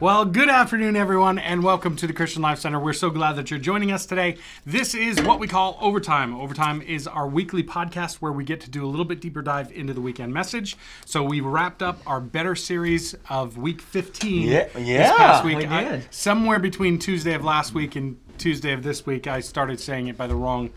Well, good afternoon, everyone, and welcome to the Christian Life Center. We're so glad that you're joining us today. This is what we call Overtime. Overtime is our weekly podcast where we get to do a little bit deeper dive into the weekend message. So we wrapped up our Better series of week 15 Yeah, this yeah, past week. we I- somewhere between Tuesday of last week and Tuesday of this week, I started saying it by the wrong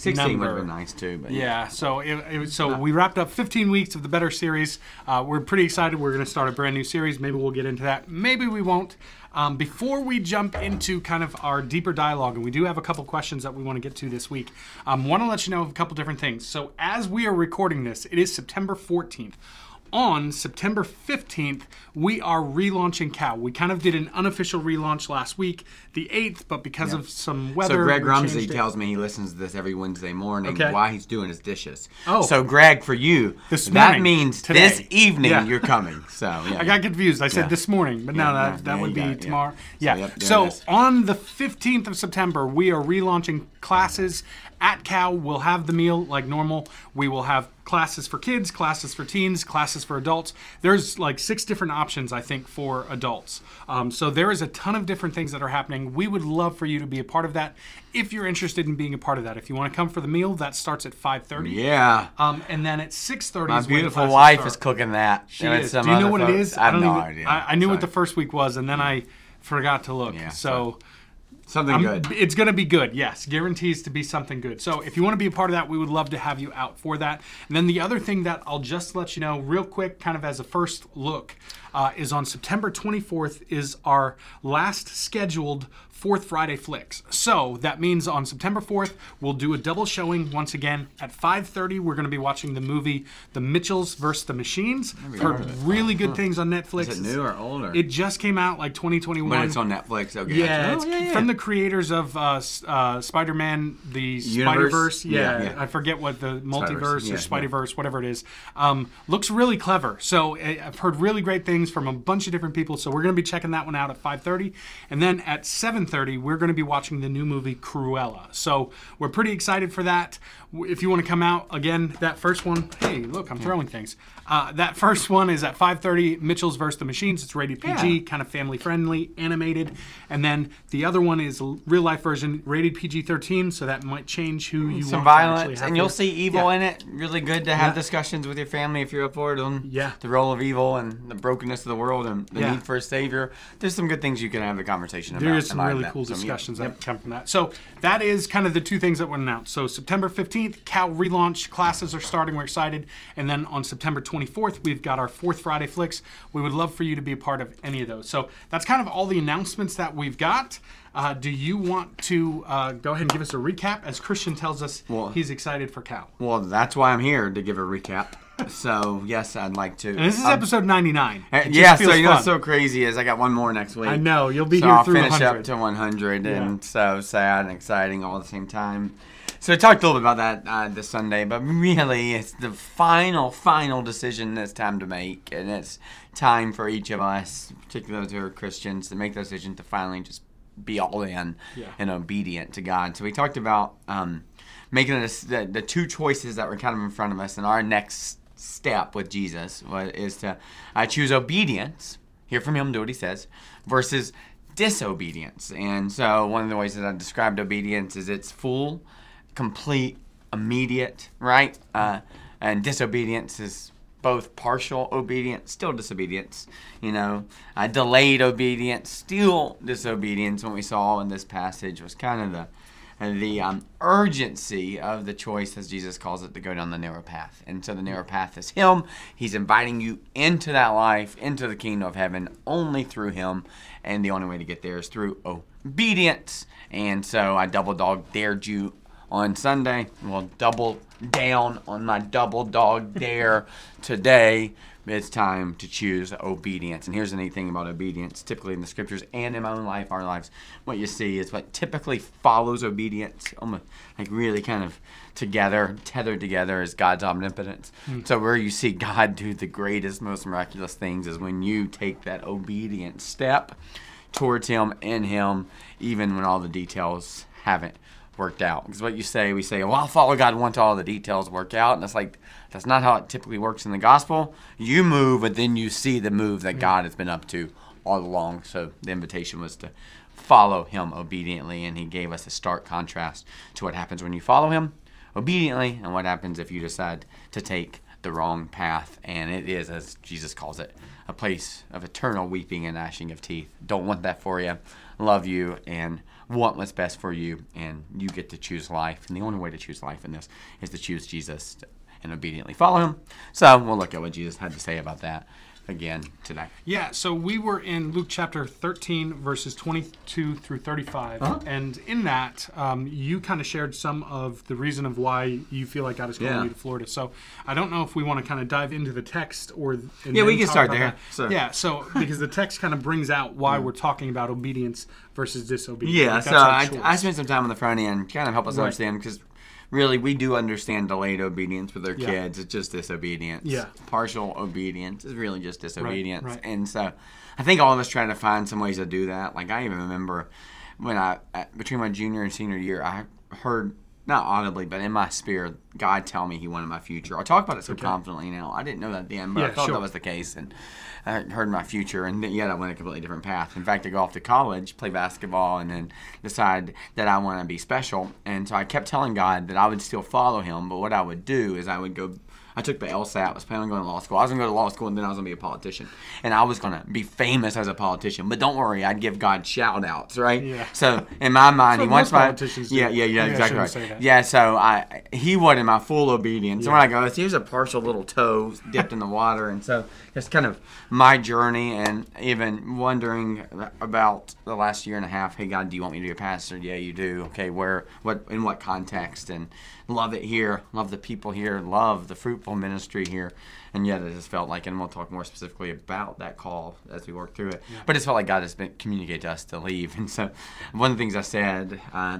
16 would number. have been nice too, but Yeah, so it, it so we wrapped up 15 weeks of the Better series. Uh, we're pretty excited. We're going to start a brand new series. Maybe we'll get into that. Maybe we won't. Um, before we jump into kind of our deeper dialogue, and we do have a couple questions that we want to get to this week, um, want to let you know of a couple different things. So as we are recording this, it is September 14th. On September 15th, we are relaunching Cal. We kind of did an unofficial relaunch last week, the 8th, but because of some weather. So Greg Rumsey tells me he listens to this every Wednesday morning Okay. while he's doing his dishes. Oh. So Greg, for you, This that morning, means today. this evening Yeah. you're coming. So yeah. I got confused. I said Yeah. this morning, but no, Yeah, that, yeah, that would be got it, yeah. tomorrow. So, Yeah. yep, So, on the 15th of September, we are relaunching classes at Cal. We'll have the meal like normal. We will have classes for kids, classes for teens, classes for adults. There's like six different options, I think, for adults. Um, so there is a ton of different things that are happening. We would love for you to be a part of that. If you're interested in being a part of that, if you want to come for the meal, that starts at 5:30. yeah. Um, and then at 6:30 My is beautiful wife is cooking that. She And is. Do you know what it folks- is? I have don't no even- idea. I, I knew what the first week was, and then I forgot to look. Yeah, so. Something I'm- good. It's going to be good, yes. Guarantees to be something good. So if you want to be a part of that, we would love to have you out for that. And then the other thing that I'll just let you know real quick, kind of as a first look, uh, is on September 24th is our last scheduled Fourth Friday Flicks. So that means on September 4th, we'll do a double showing once again at 5:30. We're going to be watching the movie The Mitchells versus the Machines. Heard really good things on Netflix. Is it new or older? It just came out like 2021. when it's on Netflix. Okay. Yeah, Oh, yeah, yeah. from the creators of uh, uh, Spider-Man, the Spider Universe? Verse. Yeah, Yeah. I forget what the multiverse yeah, or. Spider-Verse, whatever it is. Um, looks really clever. So I- I've heard really great things from a bunch of different people. So we're going to be checking that one out at 5:30, and then at 7:30 we're going to be watching the new movie Cruella. So we're pretty excited for that. If you want to come out again, that first one. Hey, look, I'm throwing things. Uh, that first one is at 5:30. Mitchells versus the Machines. It's rated PG Yeah. kind of family friendly, animated. And then the other one is a real life version, rated PG 13, so that might change who you some want to actually violence, have and you'll there. see evil Yeah. in it. Really good to have Yeah. discussions with your family if you're up for it on Yeah. the role of evil and the brokenness of the world and the Yeah. need for a savior. There's some good things you can have a conversation about. There is some light of really that. cool So, yeah. discussions Yep. that come from that. So that is kind of the two things that were announced. So September 15th, Cal relaunch classes are starting. We're excited. And then on September 24th, we've got our fourth Friday flicks. We would love for you to be a part of any of those. So that's kind of all the announcements that we've got. Uh, do you want to uh, go ahead and give us a recap as Christian tells us Well- he's excited for Cal? Well, that's why I'm here to give a recap. So yes, I'd like to. And this is Um, episode 99. uh, It yeah, so you know fun. what's so crazy is I got one more next week. I know you'll be so here I'll through finish 100. up to 100, Yeah. and so sad and exciting all at the same time. So we talked a little bit about that uh, this Sunday, but really it's the final, final decision that's time to make, and it's time for each of us, particularly those who are Christians, to make the decision to finally just be all in Yeah. and obedient to God. So we talked about um, making this, the, the two choices that were kind of in front of us, and our next step with Jesus is to uh, choose obedience, hear from Him, do what He says, versus disobedience. And so one of the ways that I described obedience is it's full, complete, immediate, right? Uh, and disobedience is both partial obedience, still disobedience, you know, uh, delayed obedience, still disobedience. What we saw in this passage was kind of the the um, urgency of the choice, as Jesus calls it, to go down the narrow path. And so the narrow path is Him. He's inviting you into that life, into the kingdom of heaven, only through Him. And the only way to get there is through obedience. And so I double dog dared you on Sunday. We'll double down on my double dog dare today. It's time to choose obedience. And here's the neat thing about obedience. Typically in the scriptures and in my own life, our lives, what you see is what typically follows obedience, almost like really kind of together, tethered together, is God's omnipotence. Hmm. So where you see God do the greatest, most miraculous things is when you take that obedient step towards Him, in Him, even when all the details haven't worked out. Because what you say, we say, well, I'll follow God once all the details work out. And it's like, that's not how it typically works in the gospel. You move, but then you see the move that mm. God has been up to all along. So the invitation was to follow him obediently, and he gave us a stark contrast to what happens when you follow him obediently and what happens if you decide to take the wrong path. And it is, as Jesus calls it, a place of eternal weeping and gnashing of teeth. Don't want that for you. Love you and want what's best for you, and you get to choose life. And the only way to choose life in this is to choose Jesus and obediently follow him. So we'll look at what Jesus had to say about that again today. Yeah, so we were in Luke chapter 13, verses 22 through 35. Uh-huh. And in that, um, you kind of shared some of the reason of why you feel like God is calling yeah. you to Florida. So I don't know if we want to kind of dive into the text or. Yeah, we can start there. So. Yeah, so because the text kind of brings out why mm. we're talking about obedience versus disobedience. Yeah, like so I, I, spent some time on the front end, kind of help us right. understand because really we do understand delayed obedience with our yeah. kids. It's just disobedience. Yeah. Partial obedience is really just disobedience. Right, right. And so I think all of us trying to find some ways to do that. Like I even remember when I between my junior and senior year, I heard not audibly, but in my spirit, God tell me He wanted my future. I talk about it so okay. confidently now. I didn't know that then, but yeah, I thought sure. that was the case, and I heard my future, and yet I went a completely different path. In fact, I go off to college, play basketball, and then decide that I want to be special. And so I kept telling God that I would still follow Him, but what I would do is I would go I took the LSAT. I was planning on going to law school. I was going to go to law school, and then I was going to be a politician, and I was going to be famous as a politician. But don't worry, I'd give God shout outs, right? Yeah. So in my mind, he wants my yeah, yeah, yeah, exactly right. Yeah. So I he wanted my full obedience. Yeah. So when I go, here's a partial little toe dipped in the water, and so it's kind of my journey, and even wondering about the last year and a half. Hey God, do you want me to be a pastor? Yeah, you do. Okay, where, what, in what context, and love it here, love the people here, love the fruitful ministry here. And yet it has felt like, and we'll talk more specifically about that call as we work through it, yeah. but it's felt like God has been communicated to us to leave. And so one of the things I said, uh,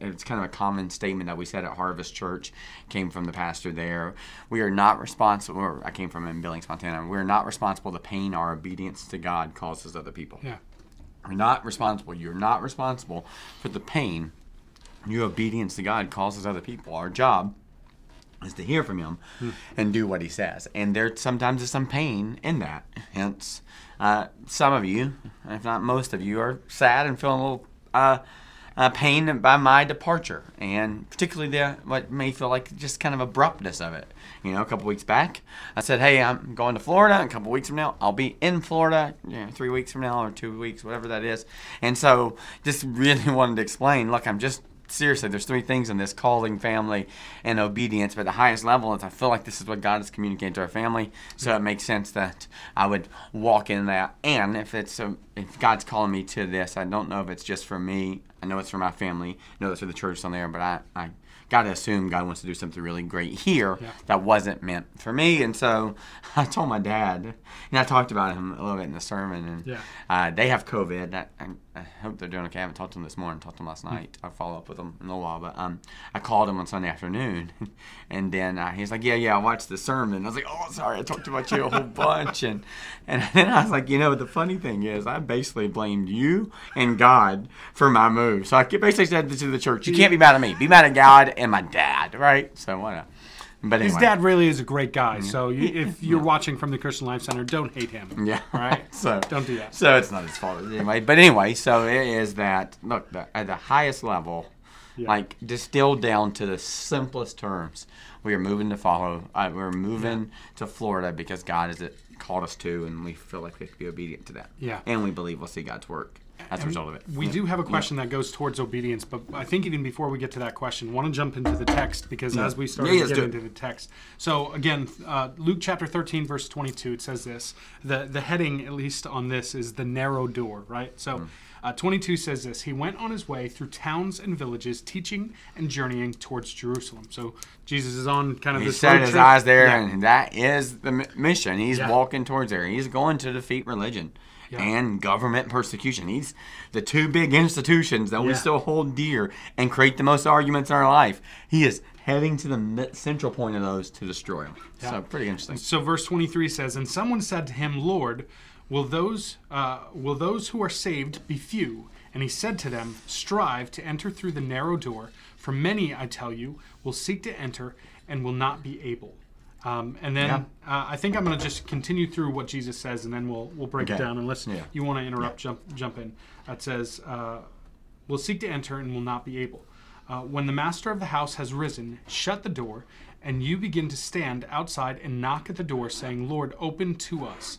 it's kind of a common statement that we said at Harvest Church, came from the pastor there. We are not responsible, I came from in Billings, Montana, we're not responsible the pain our obedience to God causes other people. Yeah. We're not responsible. You're not responsible for the pain your obedience to God causes other people. Our job is to hear from Him hmm. and do what He says. And there sometimes is some pain in that. Hence, uh, some of you, if not most of you, are sad and feeling a little uh, uh, pain by my departure, and particularly the what may feel like just kind of abruptness of it. You know, a couple weeks back, I said, "Hey, I'm going to Florida. A couple weeks from now, I'll be in Florida. You know, three weeks from now or two weeks, whatever that is." And so, just really wanted to explain. Look, I'm just seriously, there's three things in this calling, family, and obedience. But the highest level is I feel like this is what God is communicating to our family. So it makes sense that I would walk in that. And if it's a, if God's calling me to this, I don't know if it's just for me. I know it's for my family. I know it's for the church on there, but I, I got to assume God wants to do something really great here yeah. that wasn't meant for me. And so I told my dad, and I talked about him a little bit in the sermon, and yeah. uh, they have COVID. I, I, I, hope they're doing okay. I haven't talked to them this morning, talked to them last night. I'll follow up with them in a little while. But um, I called him on Sunday afternoon, and then uh, he's like, Yeah, yeah, I watched the sermon. I was like, Oh, sorry, I talked about you a whole bunch. And, and then I was like, You know, the funny thing is, I basically blamed you and God for my move. So I basically said to the church, You can't be mad at me, be mad at God and my dad, right? So what? But anyway. his dad really is a great guy. So you, if you're yeah. watching from the Christian Life Center, don't hate him. Yeah. Right. so don't do that. So it's not his fault anyway. But anyway, so it is that look the, at the highest level, yeah. like distilled down to the simplest terms. We are moving to follow. Uh, we're moving to Florida because God has called us to, and we feel like we have to be obedient to that. Yeah. And we believe we'll see God's work as a result of it. We yeah. do have a question yeah. that goes towards obedience, but I think even before we get to that question, want to jump into the text because yeah. as we start to get into the text. So again, uh, Luke chapter 13, verse 22, it says this. The, the heading, at least on this, is the narrow door, right? So mm. Uh, 22 says this He went on his way through towns and villages, teaching and journeying towards Jerusalem. So Jesus is on kind of he this set his trip. eyes there, and that is the mission. He's walking towards there. He's going to defeat religion yeah. and government persecution. He's the two big institutions that yeah. we still hold dear and create the most arguments in our life. He is heading to the central point of those to destroy them. Yeah. So pretty interesting. So verse 23 says, "And someone said to him, Lord, will those uh, will those who are saved be few?" And he said to them, Strive to enter through the narrow door, for many, I tell you, will seek to enter and will not be able. Um, and then uh, I think I'm going to just continue through what Jesus says, and then we'll we'll break it down. Unless Yeah. you want to interrupt, jump jump in. It says, uh, "Will seek to enter and will not be able." Uh, when the master of the house has risen, shut the door, and you begin to stand outside and knock at the door, saying, "Lord, open to us."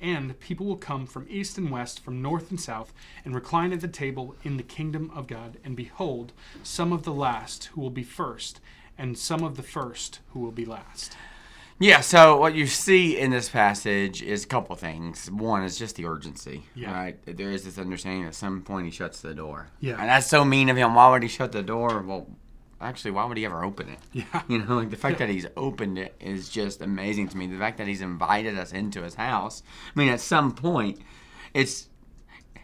And people will come from east and west, from north and south, and recline at the table in the kingdom of God. And behold, some of the last who will be first, and some of the first who will be last. Yeah, so what you see in this passage is a couple things. One is just the urgency, Yeah. right? There is this understanding at some point he shuts the door. Yeah. And that's so mean of him. Why would he shut the door? Well, actually, why would he ever open it? Yeah. You know, like the fact that he's opened it is just amazing to me. The fact that he's invited us into his house. I mean, at some point, it's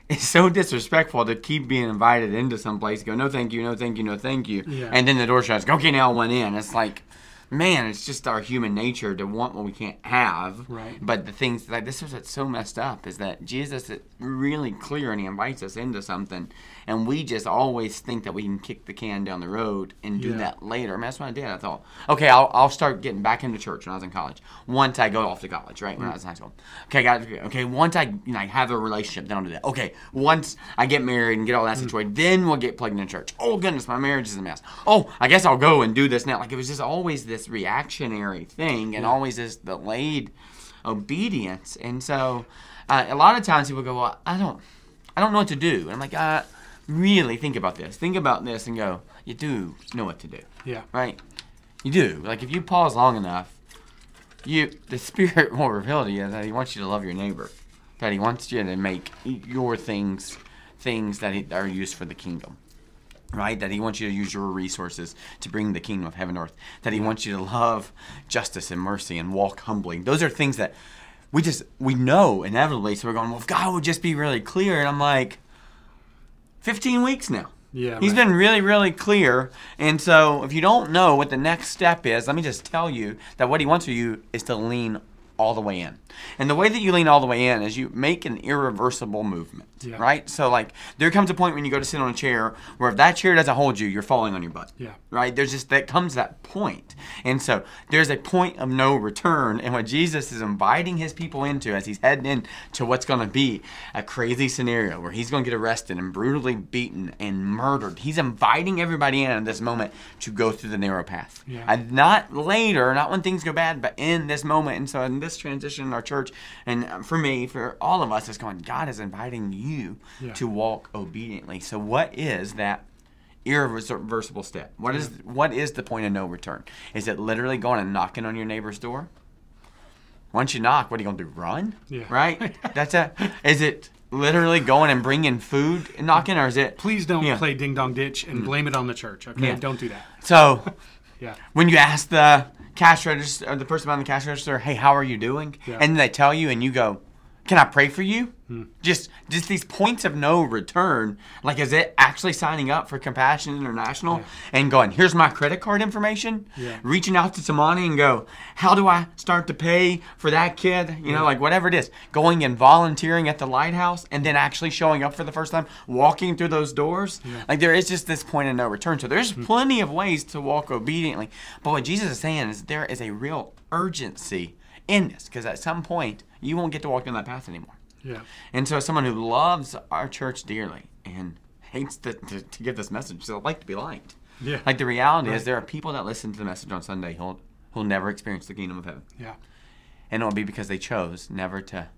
it's so disrespectful to keep being invited into some place. Go, no, thank you, no, thank you, no, thank you, Yeah. and then the door shuts. Go, okay, now I went in. It's like, man, it's just our human nature to want what we can't have. Right. But the things like this is what's so messed up is that Jesus is really clear and he invites us into something, and we just always think that we can kick the can down the road and do Yeah. that later. I mean, that's what I did. I thought, okay, I'll, I'll start getting back into church when I was in college. Once I go off to college, right? When I mm. was in high school. Okay, got okay. Once I you know, have a relationship, then I'll do that. Okay, once I get married and get all that mm. situated, then we'll get plugged into church. Oh goodness, my marriage is a mess. Oh, I guess I'll go and do this now. Like it was just always this reactionary thing and always this delayed obedience. And so uh, a lot of times people go, well, I don't, I don't know what to do. And I'm like, uh, really think about this. Think about this and go, you do know what to do Yeah. right? You do. Like if you pause long enough, you the spirit will reveal to you that he wants you to love your neighbor, that he wants you to make your things things that are used for the kingdom. Right? That he wants you to use your resources to bring the kingdom of heaven to earth. That he wants you to love justice and mercy and walk humbly. Those are things that we just we know inevitably. So we're going, well, if God would just be really clear. And I'm like, 15 weeks now. Yeah. He's right. been really, really clear. And so, if you don't know what the next step is, let me just tell you that what he wants for you is to lean all the way in. And the way that you lean all the way in is you make an irreversible movement, Yeah. right? So, like, there comes a point when you go to sit on a chair where if that chair doesn't hold you, you're falling on your butt. Yeah. Right? There's just that comes that point. And so, there's a point of no return. And what Jesus is inviting his people into as he's heading into what's going to be a crazy scenario where he's going to get arrested and brutally beaten and murdered. He's inviting everybody in at this moment to go through the narrow path. Yeah. And not later, not when things go bad, but in this moment. And so, in this transition in our church, and um, for me, for all of us, it's going, God is inviting you Yeah. to walk obediently. So, what is that? irreversible step. What is what is the point of no return? Is it literally going and knocking on your neighbor's door? Once you knock, what are you going to do? Run? Yeah. Right? That's a. Is it literally going and bringing food and knocking, or is it? Please don't Yeah. play ding dong ditch and mm. blame it on the church. Okay, Yeah. don't do that. So Yeah. when you ask the cash register or the person behind the cash register, "Hey, how are you doing?" Yeah. and they tell you, and you go, "Can I pray for you?" Hmm. Just just these points of no return. Like, is it actually signing up for Compassion International Yeah. and going, "Here's my credit card information," Yeah. reaching out to Tamani and go, "How do I start to pay for that kid?" You know, like whatever it is, going and volunteering at the lighthouse, and then actually showing up for the first time, walking through those doors. Like there is just this point of no return. So there's hmm. plenty of ways to walk obediently. But what Jesus is saying is there is a real urgency in this because at some point you won't get to walk down that path anymore. Yeah. And so, as someone who loves our church dearly and hates to, to, to give this message, so like to be liked. Yeah. Like the reality Right. is, there are people that listen to the message on Sunday who'll who'll never experience the kingdom of heaven, Yeah. and it'll be because they chose never to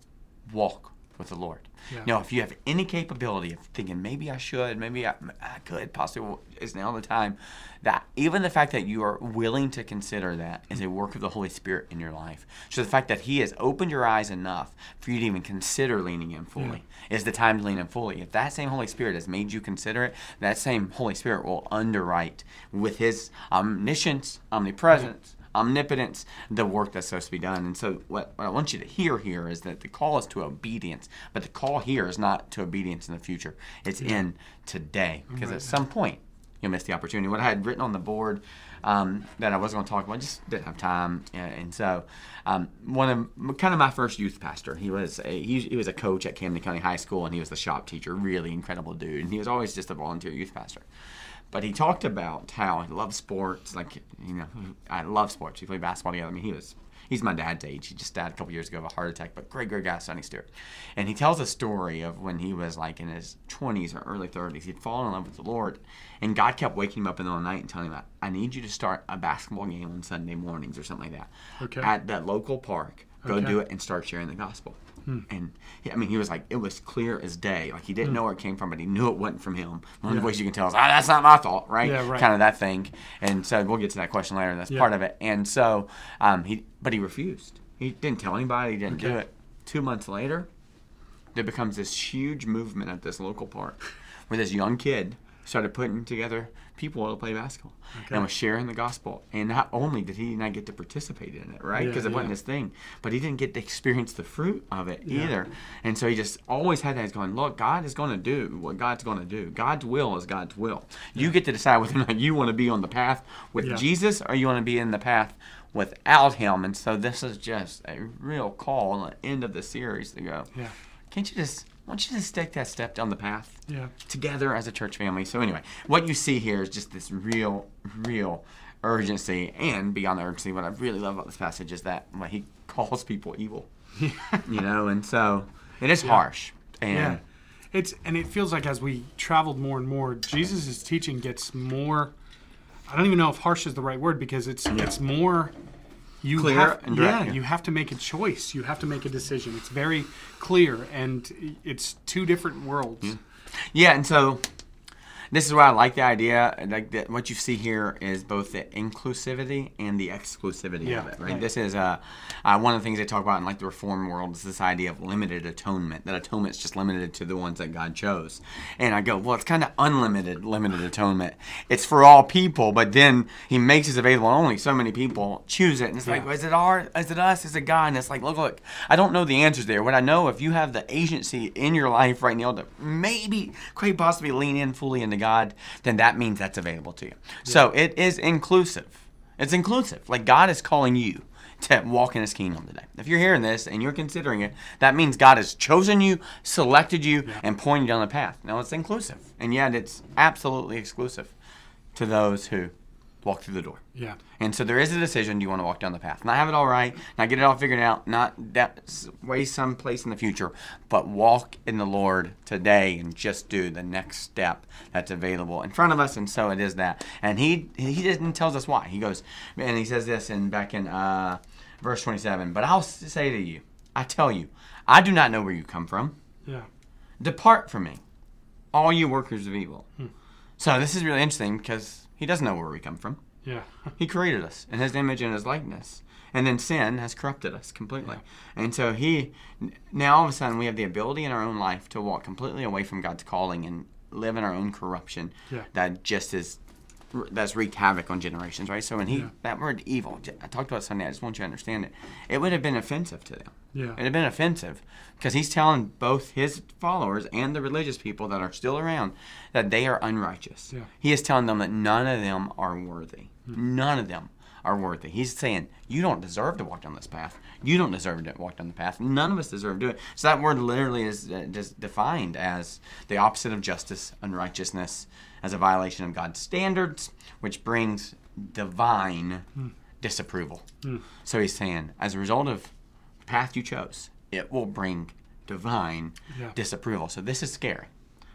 walk with the Lord. Yeah. Now, if you have any capability of thinking maybe I should, maybe I, I could, possibly is now the time. That even the fact that you are willing to consider that is a work of the Holy Spirit in your life. So the fact that He has opened your eyes enough for you to even consider leaning in fully is the time to lean in fully. If that same Holy Spirit has made you consider it, that same Holy Spirit will underwrite with His omniscience, omnipresence, omnipotence, the work that's supposed to be done. And so, what, what I want you to hear here is that the call is to obedience, but the call here is not to obedience in the future. It's in today, because at some point you'll miss the opportunity. What I had written on the board um, that I was going to talk about, I just didn't have time, and, and so um, one of kind of my first youth pastor. He was a he, he, was a coach at Camden County High School, and he was the shop teacher. Really incredible dude, and he was always just a volunteer youth pastor. But he talked about how he loved sports. Like you know, I love sports. We played basketball together. I mean, he was he's my dad's age. He just died a couple years ago of a heart attack, but great, great guy, Sonny Stewart. And he tells a story of when he was like in his 20s or early 30s. He'd fallen in love with the Lord, and God kept waking him up in the middle of the night and telling him, I need you to start a basketball game on Sunday mornings or something like that Okay. at that local park. Go Okay. do it and start sharing the gospel. And he, I mean, he was like, it was clear as day. Like he didn't know where it came from, but he knew it wasn't from him. One of Yeah. the ways you can tell is, ah, that's not my fault, right? Yeah, right. Kind of that thing. And so we'll get to that question later. That's Yeah. part of it. And so um, he, but he refused. He didn't tell anybody. He didn't do it. Two months later, there becomes this huge movement at this local park where this young kid started putting together people to play basketball Okay. and was sharing the gospel. And not only did he not get to participate in it, right? Yeah, Because it wasn't yeah. his thing, but he didn't get to experience the fruit of it Yeah. either. And so he just always had that. He's going, look, God is going to do what God's going to do. God's will is God's will. You get to decide whether or not you want to be on the path with Yeah. Jesus or you want to be in the path without Him. And so this is just a real call on the end of the series to go. Yeah. Can't you just? Why don't you just take that step down the path? Yeah. together as a church family. So anyway, what you see here is just this real, real urgency, and beyond the urgency, what I really love about this passage is that well, he calls people evil. you know, and so it is harsh. And Yeah. It's and it feels like as we traveled more and more, Jesus' teaching gets more I don't even know if harsh is the right word because it's it's more you Clear have, and direct, yeah, yeah. you have to make a choice. You have to make a decision. It's very clear and it's two different worlds. Hmm. yeah, and so this is why I like the idea. Like that, what you see here is both the inclusivity and the exclusivity Yeah, of it. Right. right. This is uh, uh, one of the things they talk about in like the reform world is this idea of limited atonement. That atonement is just limited to the ones that God chose. And I go, well, it's kind of unlimited, limited atonement. It's for all people, but then He makes it available. Only so many people choose it, and it's like, Yeah. is it our? Is it us? Is it God? And it's like, look, look. I don't know the answers there. What I know, if you have the agency in your life right now to maybe, quite possibly, lean in fully into God, then that means that's available to you. So it is inclusive. It's inclusive. Like God is calling you to walk in His kingdom today. If you're hearing this and you're considering it, that means God has chosen you, selected you, and pointed you down the path. Now it's inclusive, and yet it's absolutely exclusive to those who walk through the door. Yeah. And so there is a decision: do you want to walk down the path, not have it all right, not get it all figured out, not that waste some place in the future, but walk in the Lord today and just do the next step that's available in front of us. And so it is that. And he he didn't tells us why. He goes and he says this in back in uh, verse twenty-seven. But I'll say to you, I tell you, I do not know where you come from. Yeah. Depart from me, all you workers of evil. So this is really interesting because he doesn't know where we come from. Yeah. He created us in His image and His likeness, and then sin has corrupted us completely. And so He now all of a sudden we have the ability in our own life to walk completely away from God's calling and live in our own corruption. Yeah. That just is that's wreaked havoc on generations, right? So when he Yeah. that word evil, I talked about Sunday. I just want you to understand it. It would have been offensive to them. Yeah. It'd have been offensive because he's telling both his followers and the religious people that are still around that they are unrighteous. Yeah. He is telling them that none of them are worthy. None of them are worthy. He's saying, You don't deserve to walk down this path. You don't deserve to walk down the path. None of us deserve to do it. So that word literally is uh, just defined as the opposite of justice, unrighteousness, as a violation of God's standards, which brings divine hmm. disapproval. Hmm. So he's saying, as a result of the path you chose, it will bring divine Yeah. disapproval. So this is scary.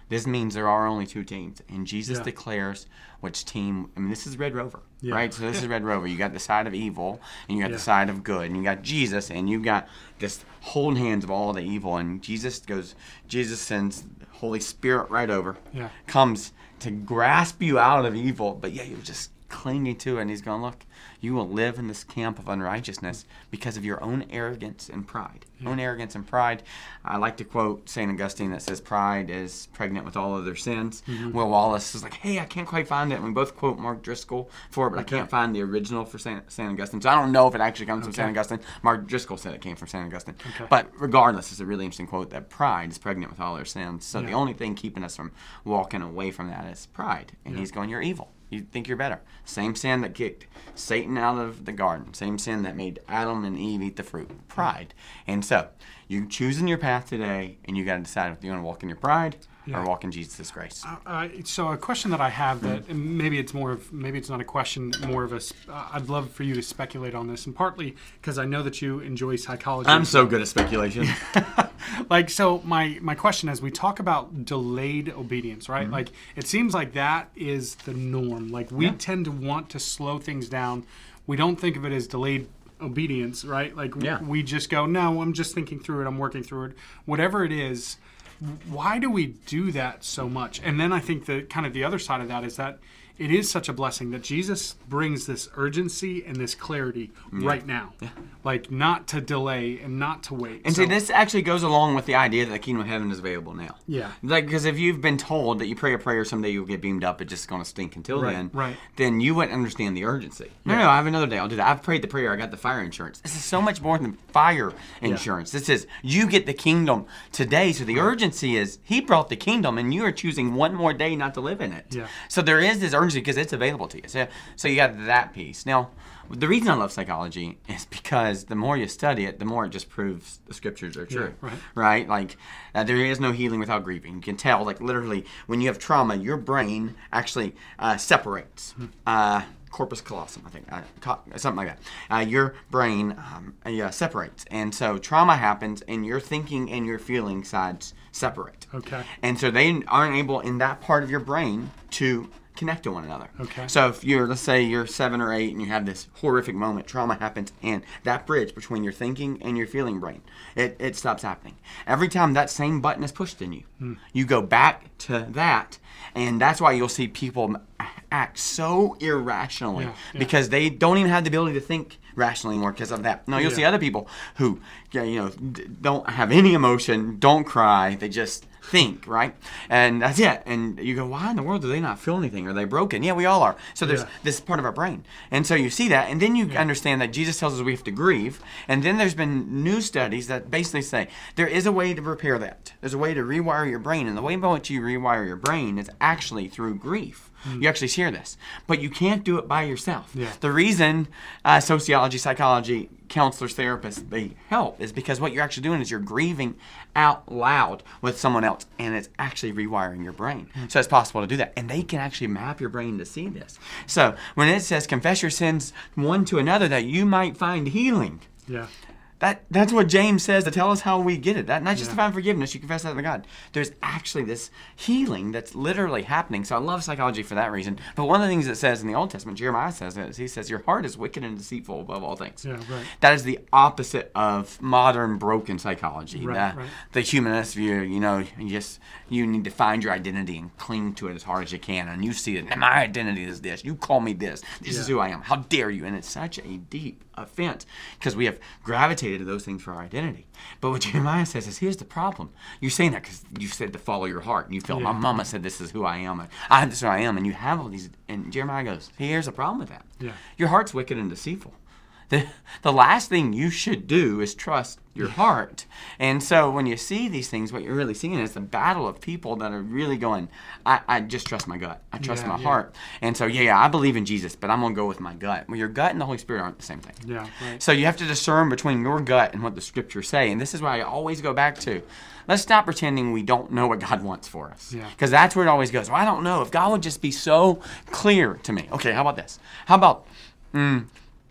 This means there are only two teams, and Jesus Yeah. declares which team. I mean, this is Red Rover, Yeah. right? So this is Red Rover. You got the side of evil, and you got the side of good, and you got Jesus, and you got this holding hands of all the evil. And Jesus goes. Jesus sends Holy Spirit right over. Yeah. Comes to grasp you out of evil, but yeah, you're just clinging to it, and he's going, look, you will live in this camp of unrighteousness because of your own arrogance and pride. Yeah. Own arrogance and pride. I like to quote St. Augustine that says, Pride is pregnant with all other sins. Mm-hmm. Will Wallace is like, Hey, I can't quite find it. And we both quote Mark Driscoll for it, but okay. I can't find the original for St. St. Augustine. So I don't know if it actually comes okay. from St. Augustine. Mark Driscoll said it came from St. Augustine. Okay. But regardless, it's a really interesting quote that pride is pregnant with all our sins. So yeah. the only thing keeping us from walking away from that is pride. And yeah. he's going, You're evil. You think you're better. Same sin that kicked Satan out of the garden. Same sin that made Adam and Eve eat the fruit. Pride. And so, you're choosing your path today, and you got to decide if you want to walk in your pride yeah. or walk in Jesus' grace. Uh, uh, so a question that I have that mm-hmm. maybe it's more of maybe it's not a question, more of a. Uh, I'd love for you to speculate on this, and partly because I know that you enjoy psychology. I'm so good at speculation. like so, my my question is: we talk about delayed obedience, right? Mm-hmm. Like it seems like that is the norm. Like we yeah. tend to want to slow things down. We don't think of it as delayed obedience, right? Like yeah. we just go, no, I'm just thinking through it. I'm working through it. Whatever it is why do we do that so much? And then I think the kind of the other side of that is that it is such a blessing that Jesus brings this urgency and this clarity yeah. right now. Yeah. Like not to delay and not to wait. And so, see, this actually goes along with the idea that the kingdom of heaven is available now. Yeah. Like, because if you've been told that you pray a prayer someday you'll get beamed up, it's just going to stink until right, then, right. then you wouldn't understand the urgency. No, yeah. no, I have another day. I'll do that. I've prayed the prayer. I got the fire insurance. This is so much more than fire insurance. This is you get the kingdom today. So the urgency is he brought the kingdom and you are choosing one more day not to live in it. Yeah. So there is this urgency because it's available to you. So, so you got that piece. Now, the reason I love psychology is because the more you study it, the more it just proves the scriptures are true. Yeah, right. Right? Like, uh, there is no healing without grieving. You can tell, like, literally, when you have trauma, your brain actually uh, separates. Hmm. Uh, corpus callosum, I think, uh, something like that. Uh, your brain um, uh, separates, and so trauma happens, and your thinking and your feeling sides separate. Okay. And so they aren't able in that part of your brain to connect to one another. Okay. So if you're, let's say you're seven or eight and you have this horrific moment, trauma happens, and that bridge between your thinking and your feeling brain, it, it stops happening. Every time that same button is pushed in you, hmm. you go back to that, and that's why you'll see people act so irrationally yeah, yeah. because they don't even have the ability to think rationally anymore because of that. No, you'll yeah. see other people who, you know, don't have any emotion, don't cry, they just think, right? And that's it. And you go, why in the world do they not feel anything? Are they broken? Yeah, we all are. So there's yeah. this part of our brain. And so you see that, and then you yeah. understand that Jesus tells us we have to grieve. And then there's been new studies that basically say there is a way to repair that. There's a way to rewire your brain. And the way by which you rewire your brain is actually through grief. Mm. You actually hear this, but you can't do it by yourself. Yeah. The reason uh, sociology, psychology, counselors, therapists they help is because what you're actually doing is you're grieving out loud with someone else, and it's actually rewiring your brain. Mm. So it's possible to do that, and they can actually map your brain to see this. So when it says confess your sins one to another, that you might find healing. Yeah. That, that's what James says to tell us how we get it. That not just yeah. to find forgiveness, you confess that to God. There's actually this healing that's literally happening. So I love psychology for that reason. But one of the things it says in the Old Testament, Jeremiah says is he says, Your heart is wicked and deceitful above all things. Yeah, right. That is the opposite of modern broken psychology. Right, the, right. the humanist view, you know, you just you need to find your identity and cling to it as hard as you can. And you see it, my identity is this. You call me this. This yeah. is who I am. How dare you? And it's such a deep offense because we have gravitated to those things for our identity. But what Jeremiah says is, here's the problem. You're saying that because you said to follow your heart, and you felt yeah. my mama said this is who I am, and I this is who I am, and you have all these. And Jeremiah goes, here's the problem with that. Yeah. Your heart's wicked and deceitful. The, the last thing you should do is trust your heart. And so when you see these things, what you're really seeing is the battle of people that are really going, I, I just trust my gut. I trust yeah, my yeah. heart. And so, yeah, yeah, I believe in Jesus, but I'm going to go with my gut. Well, your gut and the Holy Spirit aren't the same thing. Yeah, right. So you have to discern between your gut and what the scriptures say. And this is why I always go back to let's stop pretending we don't know what God wants for us. Because yeah. that's where it always goes. Well, I don't know. If God would just be so clear to me. Okay, how about this? How about. Mm,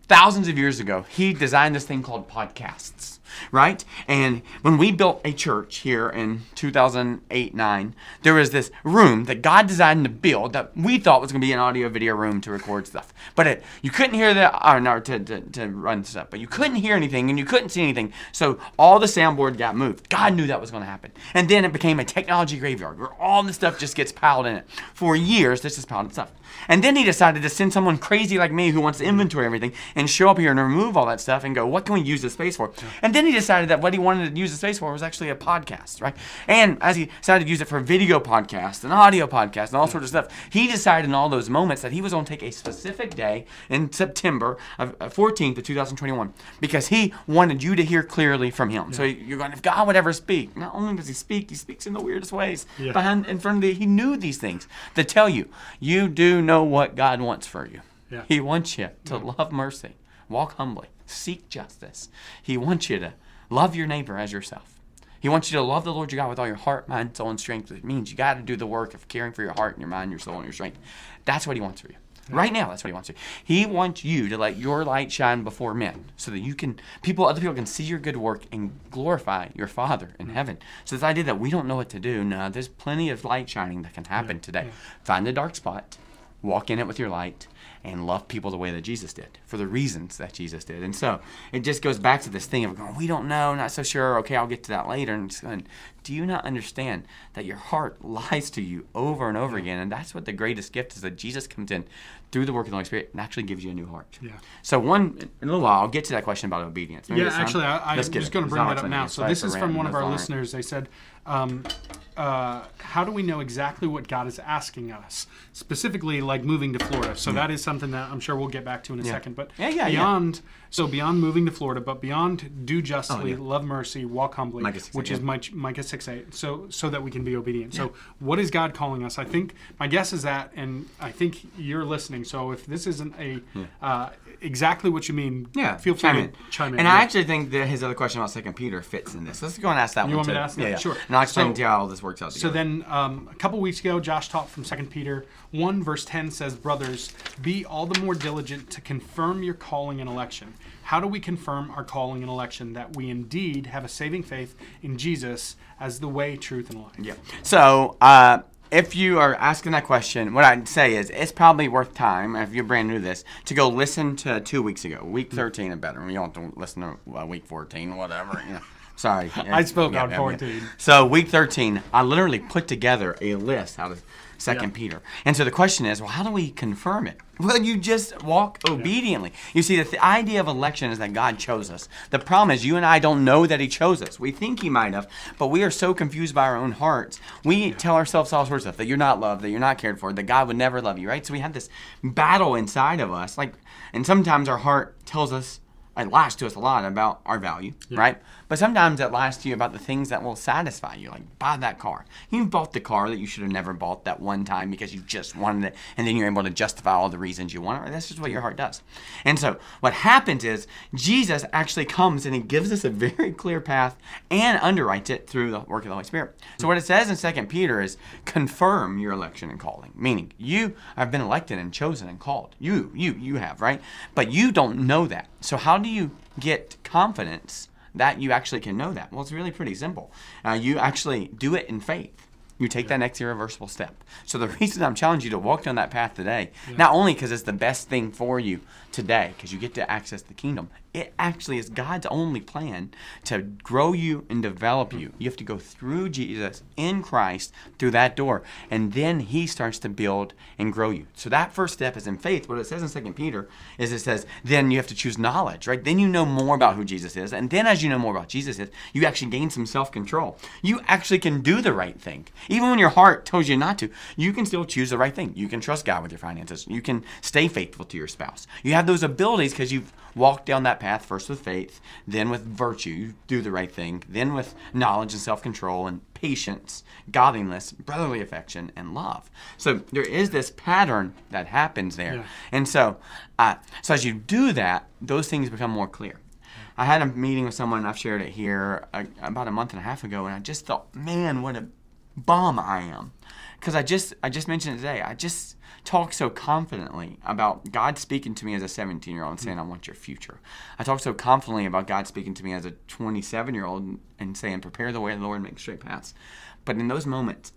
thousands of years ago, he designed this thing called podcasts. right? And when we built a church here in 2008 9, there was this room that God designed to build that we thought was going to be an audio video room to record stuff. But it, you couldn't hear the, or no, to, to, to run stuff, but you couldn't hear anything and you couldn't see anything. So all the soundboard got moved. God knew that was going to happen. And then it became a technology graveyard where all the stuff just gets piled in it. For years, this is piled in stuff. And then he decided to send someone crazy like me who wants to inventory everything and show up here and remove all that stuff and go, what can we use this space for? And then he decided that what he wanted to use the space for was actually a podcast, right? And as he decided to use it for video podcasts and audio podcasts and all sorts of stuff, he decided in all those moments that he was going to take a specific day in September of uh, 14th of 2021 because he wanted you to hear clearly from him. So you're going, if God would ever speak, not only does he speak, he speaks in the weirdest ways. Yeah. Behind, in front of the, he knew these things that tell you, you do know what God wants for you. Yeah. He wants you to love mercy, walk humbly, seek justice. He wants you to love your neighbor as yourself. He wants you to love the Lord your God with all your heart, mind, soul, and strength. It means you got to do the work of caring for your heart and your mind, your soul, and your strength. That's what He wants for you. Right now, that's what He wants for you. He wants you to let your light shine before men so that you can, people, other people can see your good work and glorify your Father in mm-hmm. heaven. So, this idea that we don't know what to do, no, there's plenty of light shining that can happen today. Find the dark spot, walk in it with your light and love people the way that Jesus did for the reasons that Jesus did. And so it just goes back to this thing of going, we don't know, not so sure. Okay, I'll get to that later. And going, do you not understand that your heart lies to you over and over again? And that's what the greatest gift is that Jesus comes in through the work of the Holy Spirit and actually gives you a new heart. Yeah. So one in a little while, I'll get to that question about obedience. Maybe Yeah, actually, I, I'm just going to bring that up now. So this is from one of our That's all right. listeners. They said, um, uh, "How do we know exactly what God is asking us, specifically like moving to Florida?" So that is something that I'm sure we'll get back to in a second. But. Yeah, yeah, yeah. beyond, so beyond moving to Florida, but beyond do justly, Oh, yeah. love mercy, walk humbly, 6:8, which is yeah. Micah six eight. So so that we can be obedient. So what is God calling us? I think my guess is that, and I think you're listening. So if this isn't a uh, exactly what you mean, Yeah, feel free chime to in. chime in. And Yeah. I actually think that his other question about Second Peter fits in this. Let's go and ask that You one want me too. to ask that? yeah, yeah. Sure. And I'll explain So- to you how all this works out So then, um, a couple weeks ago, Josh taught from 2 Peter 1, verse 10 says, Brothers, be all the more diligent to confirm your calling and election. How do we confirm our calling and election? That we indeed have a saving faith in Jesus as the way, truth, and life. Yeah. So, uh, if you are asking that question, what I'd say is it's probably worth time, if you're brand new to this, to go listen to two weeks ago, week 13 and better. You don't have to listen to uh, week 14, whatever. You know. Sorry. I spoke on 14. So, week 13, I literally put together a list out of Second Yeah. Peter. And so the question is, well, how do we confirm it? Well, you just walk obediently. You see, the, the idea of election is that God chose us. The problem is, you and I don't know that He chose us. We think He might have, but we are so confused by our own hearts. We tell ourselves all sorts of stuff that you're not loved, that you're not cared for, that God would never love you, right? So we have this battle inside of us, like, and sometimes our heart tells us. It lies to us a lot about our value, right? But sometimes it lies to you about the things that will satisfy you, like buy that car. You bought the car that you should have never bought that one time because you just wanted it, and then you're able to justify all the reasons you want it. That's just what your heart does. And so what happens is Jesus actually comes and he gives us a very clear path and underwrites it through the work of the Holy Spirit. So what it says in Second Peter is confirm your election and calling, meaning you have been elected and chosen and called. You, you, you have, right? But you don't know that. So how do you get confidence that you actually can know that? Well, it's really pretty simple. Uh, you actually do it in faith. You take that next irreversible step. So the reason I'm challenging you to walk down that path today, not only because it's the best thing for you today, because you get to access the kingdom, it actually is God's only plan to grow you and develop you. You have to go through Jesus in Christ through that door, and then He starts to build and grow you. So that first step is in faith. What it says in Second Peter is it says then you have to choose knowledge, right? Then you know more about who Jesus is, and then as you know more about Jesus is, you actually gain some self-control. You actually can do the right thing, even when your heart tells you not to. You can still choose the right thing. You can trust God with your finances. You can stay faithful to your spouse. You have those abilities because you've walked down that path first with faith, then with virtue, you do the right thing, then with knowledge and self control and patience, godliness, brotherly affection, and love. So there is this pattern that happens there. Yeah. And so, uh, so as you do that, those things become more clear. I had a meeting with someone, I've shared it here uh, about a month and a half ago, and I just thought, man, what a bum I am. Because I just I just mentioned today, I just talk so confidently about God speaking to me as a 17 year old and saying, I want your future. I talk so confidently about God speaking to me as a 27 year old and saying, Prepare the way of the Lord, make straight paths. But in those moments,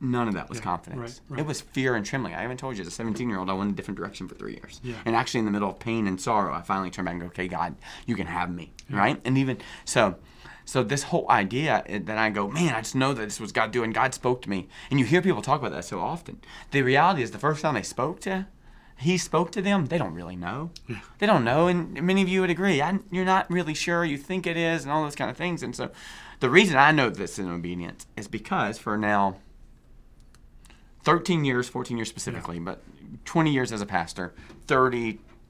none of that was confidence. right, right. It was fear and trembling. I haven't told you, as a 17 year old, I went a different direction for three years. Yeah. And actually, in the middle of pain and sorrow, I finally turned back and go, okay, God, you can have me. Right? And even so, so this whole idea eh, that I go, man, I just know that this was God doing. God spoke to me, and you hear people talk about that so often. The reality is, the first time they spoke to, He spoke to them. They don't really know. They don't know, and many of you would agree. I, you're not really sure. You think it is, and all those kind of things. And so, the reason I know this in obedience is because for now, 13 years, 14 years specifically, but 20 years as a pastor,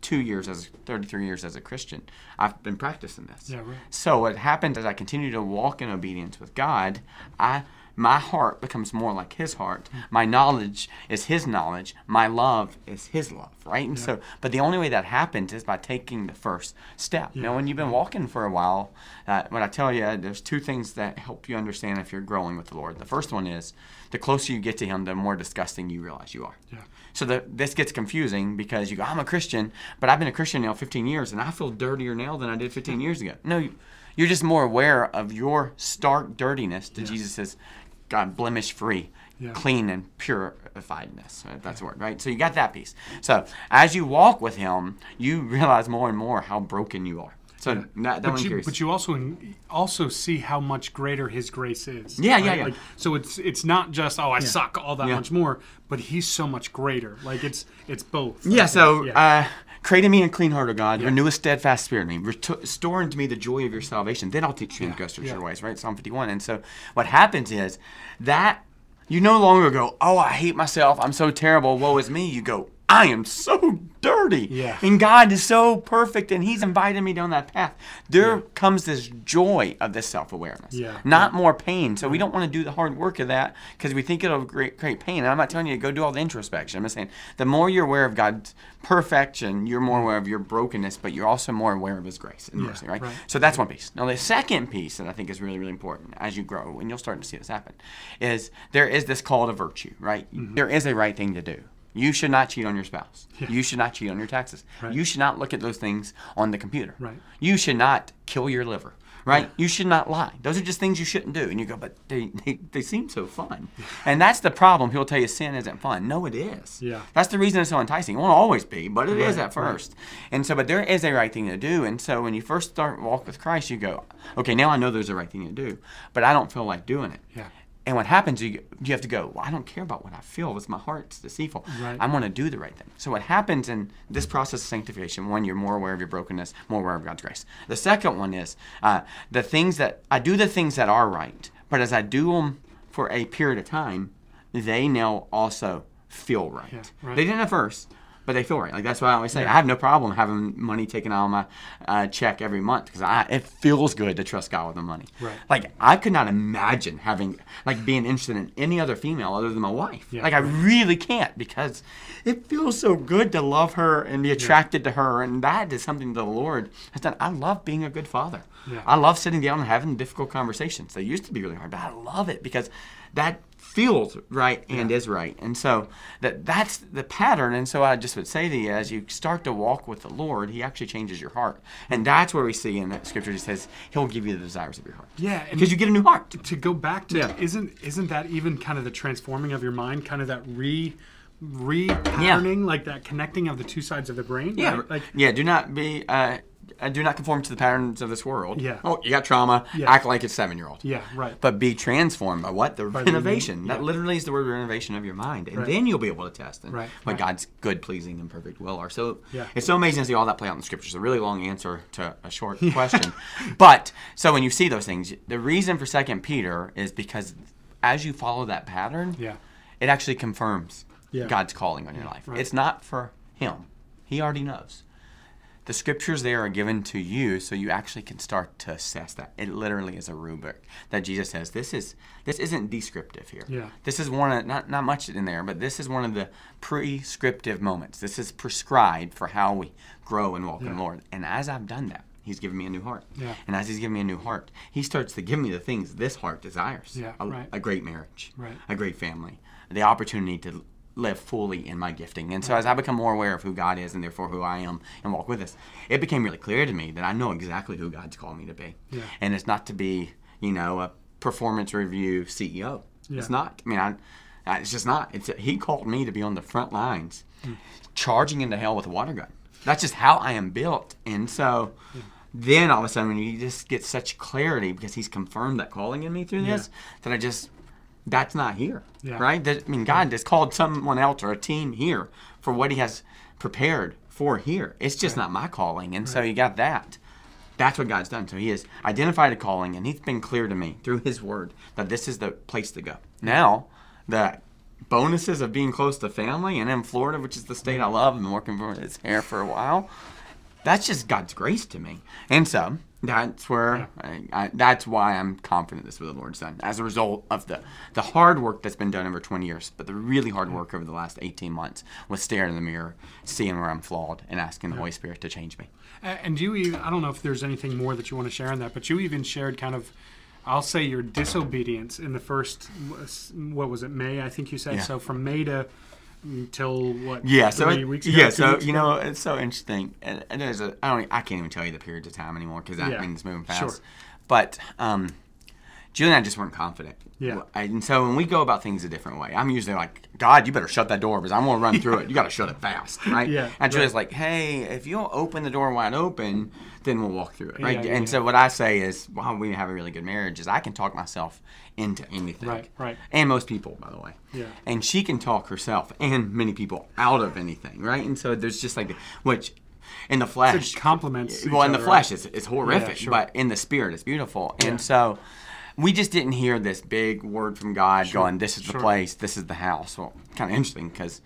32 years as 33 years as a Christian. I've been practicing this. Yeah, right. So what happens as I continue to walk in obedience with God, I my heart becomes more like his heart. My knowledge is his knowledge. My love is his love, right? And so but the only way that happens is by taking the first step. Now when you've been walking for a while, uh, when I tell you there's two things that help you understand if you're growing with the Lord. The first one is the closer you get to him, the more disgusting you realize you are. Yeah. So the, this gets confusing because you go, I'm a Christian, but I've been a Christian now 15 years, and I feel dirtier now than I did 15 years ago. No, you, you're just more aware of your stark dirtiness that Jesus says, God, blemish free, Yeah. clean and purifiedness. If that's the word, right? So you got that piece. So as you walk with Him, you realize more and more how broken you are. So that, that But one you, carries. but you also also see how much greater His grace is. Yeah, yeah, yeah. Like, so it's it's not just oh I suck all that Yeah. much more, but He's so much greater. Like it's it's both. Yeah, so Yeah. Uh, create in me a clean heart, O God. Renew a steadfast spirit in me. Reto- restore unto me the joy of your salvation. Then I'll teach you Yeah, yeah, yeah. your ways, right? Psalm 51. And so what happens is that you no longer go, oh, I hate myself. I'm so terrible. Woe is me. You go, I am so dirty. Yeah. And God is so perfect and He's invited me down that path. There comes this joy of this self awareness, Yeah. not more pain. So we don't want to do the hard work of that because we think it'll create, create pain. And I'm not telling you to go do all the introspection. I'm just saying the more you're aware of God's perfection, you're more aware of your brokenness, but you're also more aware of His grace and Yeah, mercy, right? right. So that's one piece. Now, the second piece that I think is really, really important as you grow, and you'll start to see this happen, is there is this call to virtue, right? Mm-hmm. There is a right thing to do. You should not cheat on your spouse. You should not cheat on your taxes. Right. You should not look at those things on the computer. Right. You should not kill your liver. Right? You should not lie. Those are just things you shouldn't do. And you go, but they, they, they seem so fun. And that's the problem. He'll tell you sin isn't fun. No, it is. Yeah. That's the reason it's so enticing. It won't always be, but it is Right, at first. And so, but there is a right thing to do. And so when you first start walk with Christ, you go, okay, now I know there's a right thing to do, but I don't feel like doing it. Yeah. And what happens, you, you have to go, well, I don't care about what I feel. It's my heart's deceitful. Right. I'm going to do the right thing. So what happens in this process of sanctification, one, you're more aware of your brokenness, more aware of God's grace. The second one is uh, the things that, I do the things that are right, but as I do them for a period of time, they now also feel right. Yeah, right. They didn't at first, but they feel right. Like that's why I always say I have no problem having money taken out of my uh, check every month because I it feels good to trust God with the money. Right. Like I could not imagine having like being interested in any other female other than my wife. Yeah. Like I really can't because it feels so good to love her and be attracted to her, and that is something the Lord has done. I love being a good father. Yeah. I love sitting down and having difficult conversations. They used to be really hard, but I love it because that feels right and is right. And so that that's the pattern. And so I just would say to you, as you start to walk with the Lord, He actually changes your heart. And that's where we see in that scripture, He says He'll give you the desires of your heart. Yeah, because you get a new heart. to go back to Yeah. isn't isn't that even kind of the transforming of your mind, kind of that re re-patterning, like that connecting of the two sides of the brain? Yeah, right? like yeah. Do not be. Uh, Uh, do not conform to the patterns of this world. Yeah. Oh, you got trauma. Yeah. Act like a seven-year-old. yeah, right. But be transformed by what? The the renovation. That yeah. literally is the word renovation of your mind. And Right. then you'll be able to test and Right, what right. God's good, pleasing, and perfect will are. So Yeah. it's so amazing to see all that play out in the scriptures. A really long answer to a short question. But so when you see those things, the reason for Second Peter is because as you follow that pattern, Yeah. it actually confirms Yeah. God's calling on your life. It's not for him. He already knows. The scriptures there are given to you so you actually can start to assess that. It literally is a rubric that Jesus says this is this isn't descriptive here. Yeah. This is one of not not much in there, but this is one of the prescriptive moments. This is prescribed for how we grow and walk in the Lord. And as I've done that, He's given me a new heart. Yeah. And as He's given me a new heart, He starts to give me the things this heart desires. Yeah, A, right. a great marriage. Right. A great family. The opportunity to live fully in my gifting. And so as I become more aware of who God is and therefore who I am and walk with us, it became really clear to me that I know exactly who God's called me to be. Yeah. And it's not to be, you know, a performance review CEO. Yeah. It's not. I mean, I, I- it's just not. It's he called me to be on the front lines, Hmm. charging into hell with a water gun. That's just how I am built. And so, then all of a sudden, you just get such clarity because he's confirmed that calling in me through this, that I just that's not here, Yeah. right? I mean, God has called someone else or a team here for what He has prepared for here. It's just not my calling, and so you got that. That's what God's done. So He has identified a calling, and He's been clear to me through His Word that this is the place to go. Now, the bonuses of being close to family and in Florida, which is the state I love, and working for its here for a while. That's just God's grace to me, and so that's where I, I, that's why I'm confident this is what the Lord's done as a result of the the hard work that's been done over 20 years, but the really hard work over the last 18 months was staring in the mirror, seeing where I'm flawed, and asking the Holy Spirit to change me. And you, even, I don't know if there's anything more that you want to share on that, but you even shared kind of, I'll say your disobedience in the first, what was it, May? I think you said. Yeah. So from May to until what? Yeah, so it- weeks ago, yeah, so you know, it's so interesting. And, and there's a I don't I can't even tell you the periods of time anymore because that Yeah, means moving sure. fast. But um, Julie and I just weren't confident. Yeah. And so when we go about things a different way, I'm usually like, God, you better shut that door because I'm gonna run through it. You got to shut it fast, right? Yeah, And Julie's like, Hey, if you'll open the door wide open, then we'll walk through it, right? Yeah, and yeah. so what I say is, while we have a really good marriage, is I can talk myself into anything. Right, right. And most people, by the way. Yeah. And she can talk herself and many people out of anything, right? And so there's just like, which in the flesh, complements Well, in the other, flesh, right? it's, it's horrific, sure. but in the spirit, it's beautiful. And so we just didn't hear this big word from God going, this is the sure. place, this is the house. Well, kind of interesting because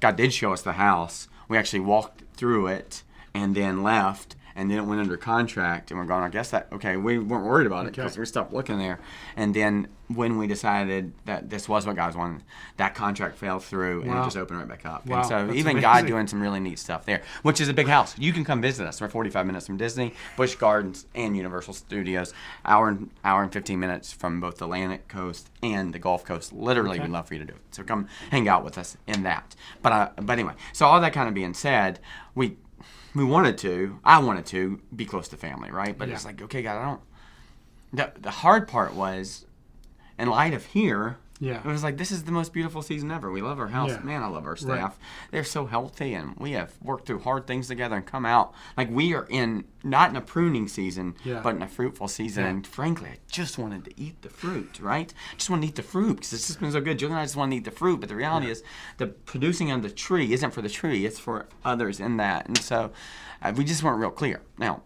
God did show us the house. We actually walked through it and then left. And then it went under contract, and we're going. I guess that okay. We weren't worried about it Okay. because we stopped looking there. And then when we decided that this was what God wanted, that contract fell through, and Wow. it just opened right back up. Wow, and so that's even God doing some really neat stuff there, which is a big house. You can come visit us. We're 45 minutes from Disney, Busch Gardens, and Universal Studios. Hour and hour and 15 minutes from both the Atlantic coast and the Gulf Coast. Literally, Okay. we'd love for you to do it. So come hang out with us in that. But uh, but anyway, so all that kind of being said, we we wanted to. I wanted to be close to family, right? But it's like, okay, God, I don't. The the hard part was, in light of here. Yeah. It was like this is the most beautiful season ever. We love our house. Yeah. Man, I love our Right. staff. They're so healthy and we have worked through hard things together and come out like we are in not in a pruning season, Yeah. but in a fruitful season. Yeah. And frankly, I just wanted to eat the fruit, right? Just want to eat the fruit because it's just been so good. Julie and I just want to eat the fruit, but the reality is the producing of the tree isn't for the tree; it's for others in that. And so uh, we just weren't real clear. Now,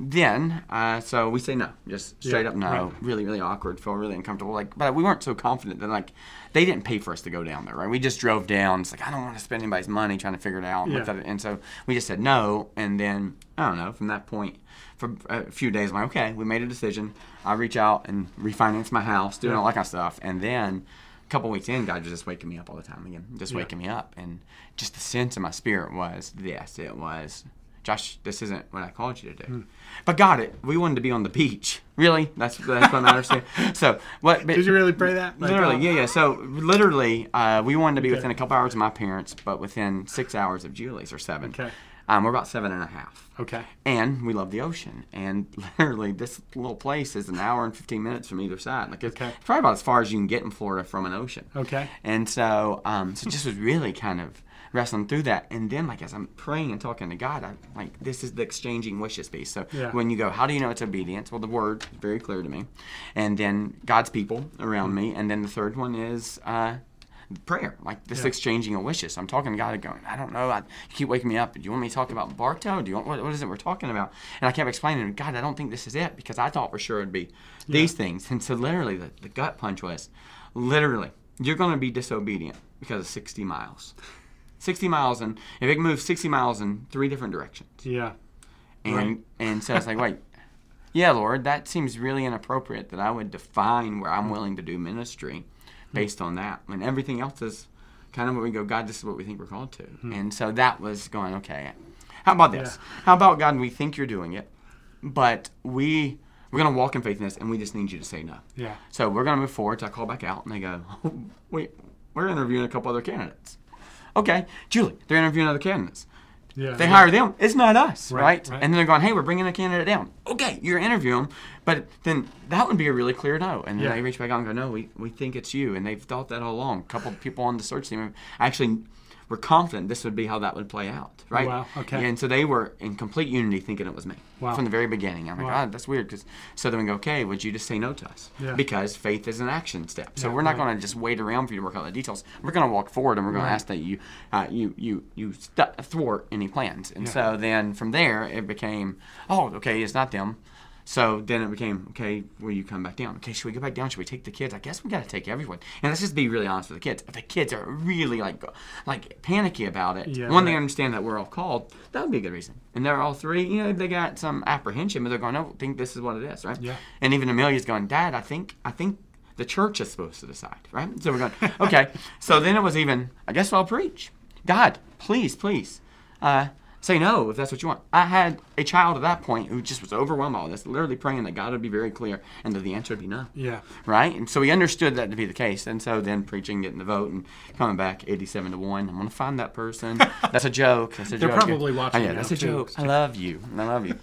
then, uh, so we say no, just straight Yeah, up no. right. Really, really awkward. Feel really uncomfortable. Like, but we weren't so confident that like they didn't pay for us to go down there, right? We just drove down. It's like I don't want to spend anybody's money trying to figure it out. Yeah. And so we just said no. And then I don't know. From that point, for a few days, I'm like, okay, we made a decision. I reach out and refinance my house, doing Yeah. all that kind of stuff, and then. A couple weeks in, God was just waking me up all the time again, just waking me up, and just the sense in my spirit was, yes, it was Josh, this isn't what I called you to do. Hmm. But got it. We wanted to be on the beach. Really? That's that's what to you? So what? Did you really pray that? Like, Literally, uh, yeah, yeah. So literally, uh, we wanted to be Okay. within a couple hours of my parents, but within six hours of Julie's or seven. Okay. Um, we're about seven and a half. Okay. And we love the ocean. And literally, this little place is an hour and 15 minutes from either side. Like, it's Okay. probably about as far as you can get in Florida from an ocean. Okay. And so, um, so just was really kind of wrestling through that. And then, like, as I'm praying and talking to God, I'm like this is the exchanging wishes piece. So Yeah. when you go, how do you know it's obedience? Well, the word is very clear to me. And then God's people around me. And then the third one is uh, prayer, like this Yeah. exchanging of wishes. I'm talking to God and going, I don't know. I, you keep waking me up. Do you want me to talk about Bartow? Do you want what, what is it we're talking about? And I kept explaining, to God, I don't think this is it because I thought for sure it'd be these things. And so literally, the, the gut punch was, literally, you're going to be disobedient because of 60 miles. 60 miles, and if it can move 60 miles in three different directions. Yeah. And Right. and so it's like, wait, yeah, Lord, that seems really inappropriate that I would define where I'm willing to do ministry hmm. based on that when everything else is kind of what we go, God, this is what we think we're called to. Hmm. And so that was going, okay, how about this? How about God, we think you're doing it. but we we're gonna walk in faith in this, and we just need you to say no. Yeah. So we're gonna move forward. So I call back out, and they go, wait, we're interviewing a couple other candidates. Okay, Julie, they're interviewing other candidates. Yeah. They yeah. hire them. It's not us, Right, right? right. And then they're going, hey, we're bringing a candidate down. Okay, you're interviewing them, but then that would be a really clear no. And then Yeah. they reach back out and go, no, we, we think it's you. And they've thought that all along. A couple of people on the search team actually were confident this would be how that would play out, right? Wow, okay. And so they were in complete unity thinking it was me Wow. from the very beginning. I'm like, Wow. ah, that's weird. Cause, so then we go, okay, would you just say no to us? Yeah. Because faith is an action step. So Yeah, we're not right. going to just wait around for you to work out the details. We're going to walk forward and we're going Right. to ask that you, uh, you, you, you st- thwart any plans. And Yeah. so then from there it became, oh, okay, it's not them. So then it became, okay, will you come back down? Okay, should we go back down? Should we take the kids? I guess we got to take everyone. And let's just be really honest with the kids. If the kids are really like, like panicky about it, Yeah, one right. I understand that we're all called, that would be a good reason. And they're all three, you know, they got some apprehension, but they're going, no, I think this is what it is, right? Yeah. And even Amelia's going, Dad, I think, I think the church is supposed to decide, right? So we're going, okay. so then it was even, I guess I'll preach. God, please, please, uh, say no if that's what you want. I had a child at that point who just was overwhelmed by all this, literally praying that God would be very clear and that the answer would be no. Yeah. Right? And so he understood that to be the case. And so then preaching, getting the vote, and coming back 87 to 1. I'm going to find that person. That's a joke. That's a joke. They're joke. probably oh, watching Oh, yeah, that's a too. joke. I love you. I love you.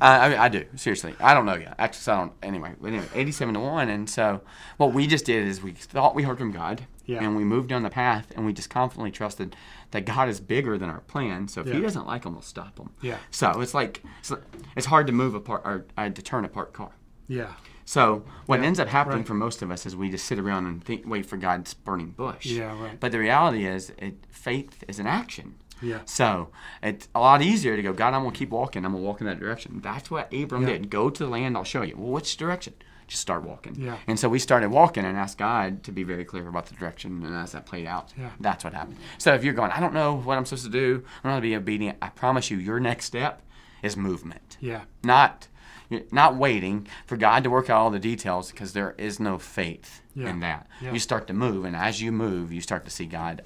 Uh, I, I do. Seriously. I don't know yet. Actually, so I don't. Anyway, but anyway, 87 to 1. And so what we just did is we thought we heard from God. Yeah. And we moved down the path, and we just confidently trusted that God is bigger than our plan. So if Yeah. He doesn't like them, we'll stop them. Yeah. So it's like it's, it's hard to move apart or uh, to turn a parked car. Yeah. So what Yeah, ends up happening right. for most of us is we just sit around and think, wait for God's burning bush. Yeah, right. But the reality is, it, faith is an action. Yeah. So it's a lot easier to go, God, I'm gonna keep walking. I'm gonna walk in that direction. That's what Abram Yeah. did. Go to the land. I'll show you. Well, which direction? Just start walking. Yeah. And so we started walking and asked God to be very clear about the direction. And as that played out, Yeah. that's what happened. So if you're going, I don't know what I'm supposed to do. I'm not to be obedient. I promise you, your next step is movement Yeah. not not waiting for God to work out all the details because there is no faith Yeah. in that. Yeah. You start to move, and as you move, you start to see God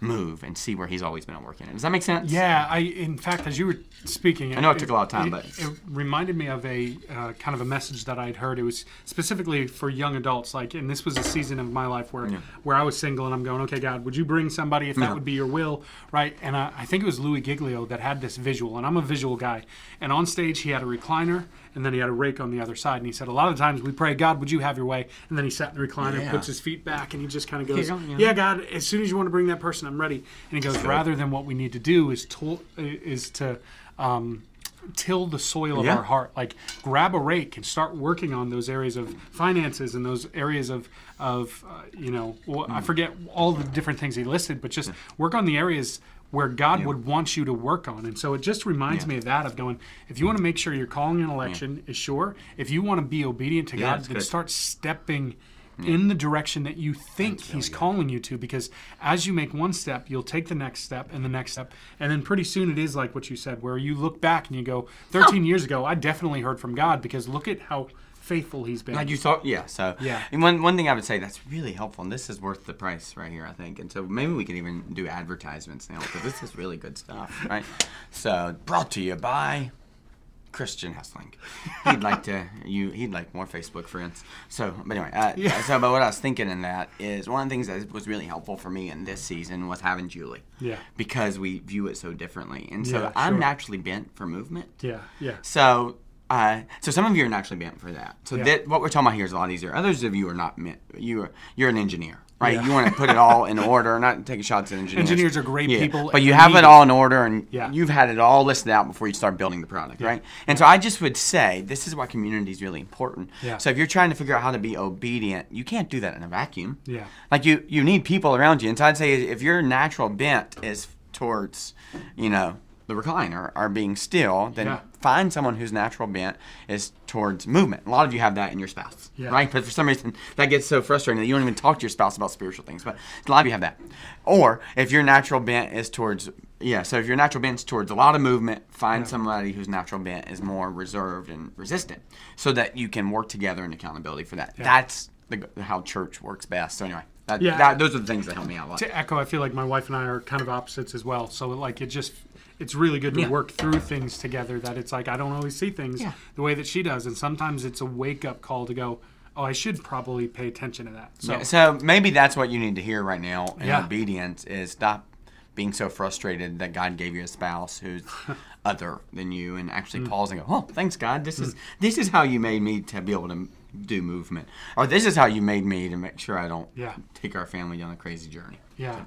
move and see where He's always been working work in. Does that make sense? Yeah, I in fact, as you were speaking, I know it took a lot of time, but- it reminded me of a uh, kind of a message that I'd heard. It was specifically for young adults, like, and this was a season of my life where Yeah. where I was single, and I'm going, okay, God, would you bring somebody if that Yeah. would be your will, right? And I, I think it was Louis Giglio that had this visual, and I'm a visual guy. And on stage, he had a recliner, and then he had a rake on the other side, and he said, a lot of times we pray, God, would you have your way? And then he sat in the recliner, Yeah. puts his feet back, and he just kind of goes, going, yeah. yeah, God, as soon as you want to bring that person, I'm ready. And he goes, rather than what we need to do is to, is to um, till the soil of Yeah. our heart. Like grab a rake and start working on those areas of finances and those areas of of uh, you know well, Hmm. I forget all the different things he listed, but just work on the areas where God would want you to work on. And so it just reminds Yeah. me of that of going, if you want to make sure your calling and election is sure, if you want to be obedient to Yeah, God, then good. start stepping in the direction that you think he's calling you to because as you make one step you'll take the next step and the next step and then pretty soon it is like what you said where you look back and you go 13 years ago i definitely heard from god because look at how faithful he's been Like you thought, yeah. So Yeah. And one one thing I would say that's really helpful, and this is worth the price right here, I think. And so maybe we could even do advertisements now because this is really good stuff, right? So brought to you by Christian Hessling. He'd like to you. He'd like more Facebook friends. So, but anyway, uh, Yeah. so but what I was thinking in that is one of the things that was really helpful for me in this season was having Julie. Yeah. Because we view it so differently, and so Yeah, I'm sure. naturally bent for movement. yeah yeah So, uh, so some of you are naturally bent for that. So Yeah. that what we're talking about here is a lot easier. Others of you are not meant. You are you're an engineer, right? Yeah. You want to put it all in order, not taking shots at engineers. Engineers are great people but you have it all in order, and Yeah. you've had it all listed out before you start building the product, right? And so I just would say this is why community is really important. Yeah. So if you're trying to figure out how to be obedient, you can't do that in a vacuum. Yeah. Like you, you need people around you. And so I'd say if your natural bent is towards, you know, the recliner or being still, then Yeah. Find someone whose natural bent is towards movement. A lot of you have that in your spouse, Yeah. right? But for some reason, that gets so frustrating that you don't even talk to your spouse about spiritual things. But a lot of you have that. Or if your natural bent is towards, yeah, so if your natural bent is towards a lot of movement, find Yeah. somebody whose natural bent is more reserved and resistant so that you can work together in accountability for that. Yeah. That's the, how church works best. So anyway, that, Yeah. that, those are the things that help me out a lot. to echo i feel like my wife and i are kind of opposites as well so like it just it's really good to Yeah. work through things together. That it's like I don't always see things Yeah. the way that she does, and sometimes it's a wake up call to go, oh, I should probably pay attention to that. So Yeah, so maybe that's what you need to hear right now in Yeah. obedience is stop being so frustrated that God gave you a spouse who's other than you and actually Mm. pause and go, Oh, thanks God. This is this is how you made me to be able to do movement. Or this is how you made me to make sure I don't Yeah. take our family down a crazy journey. Yeah. So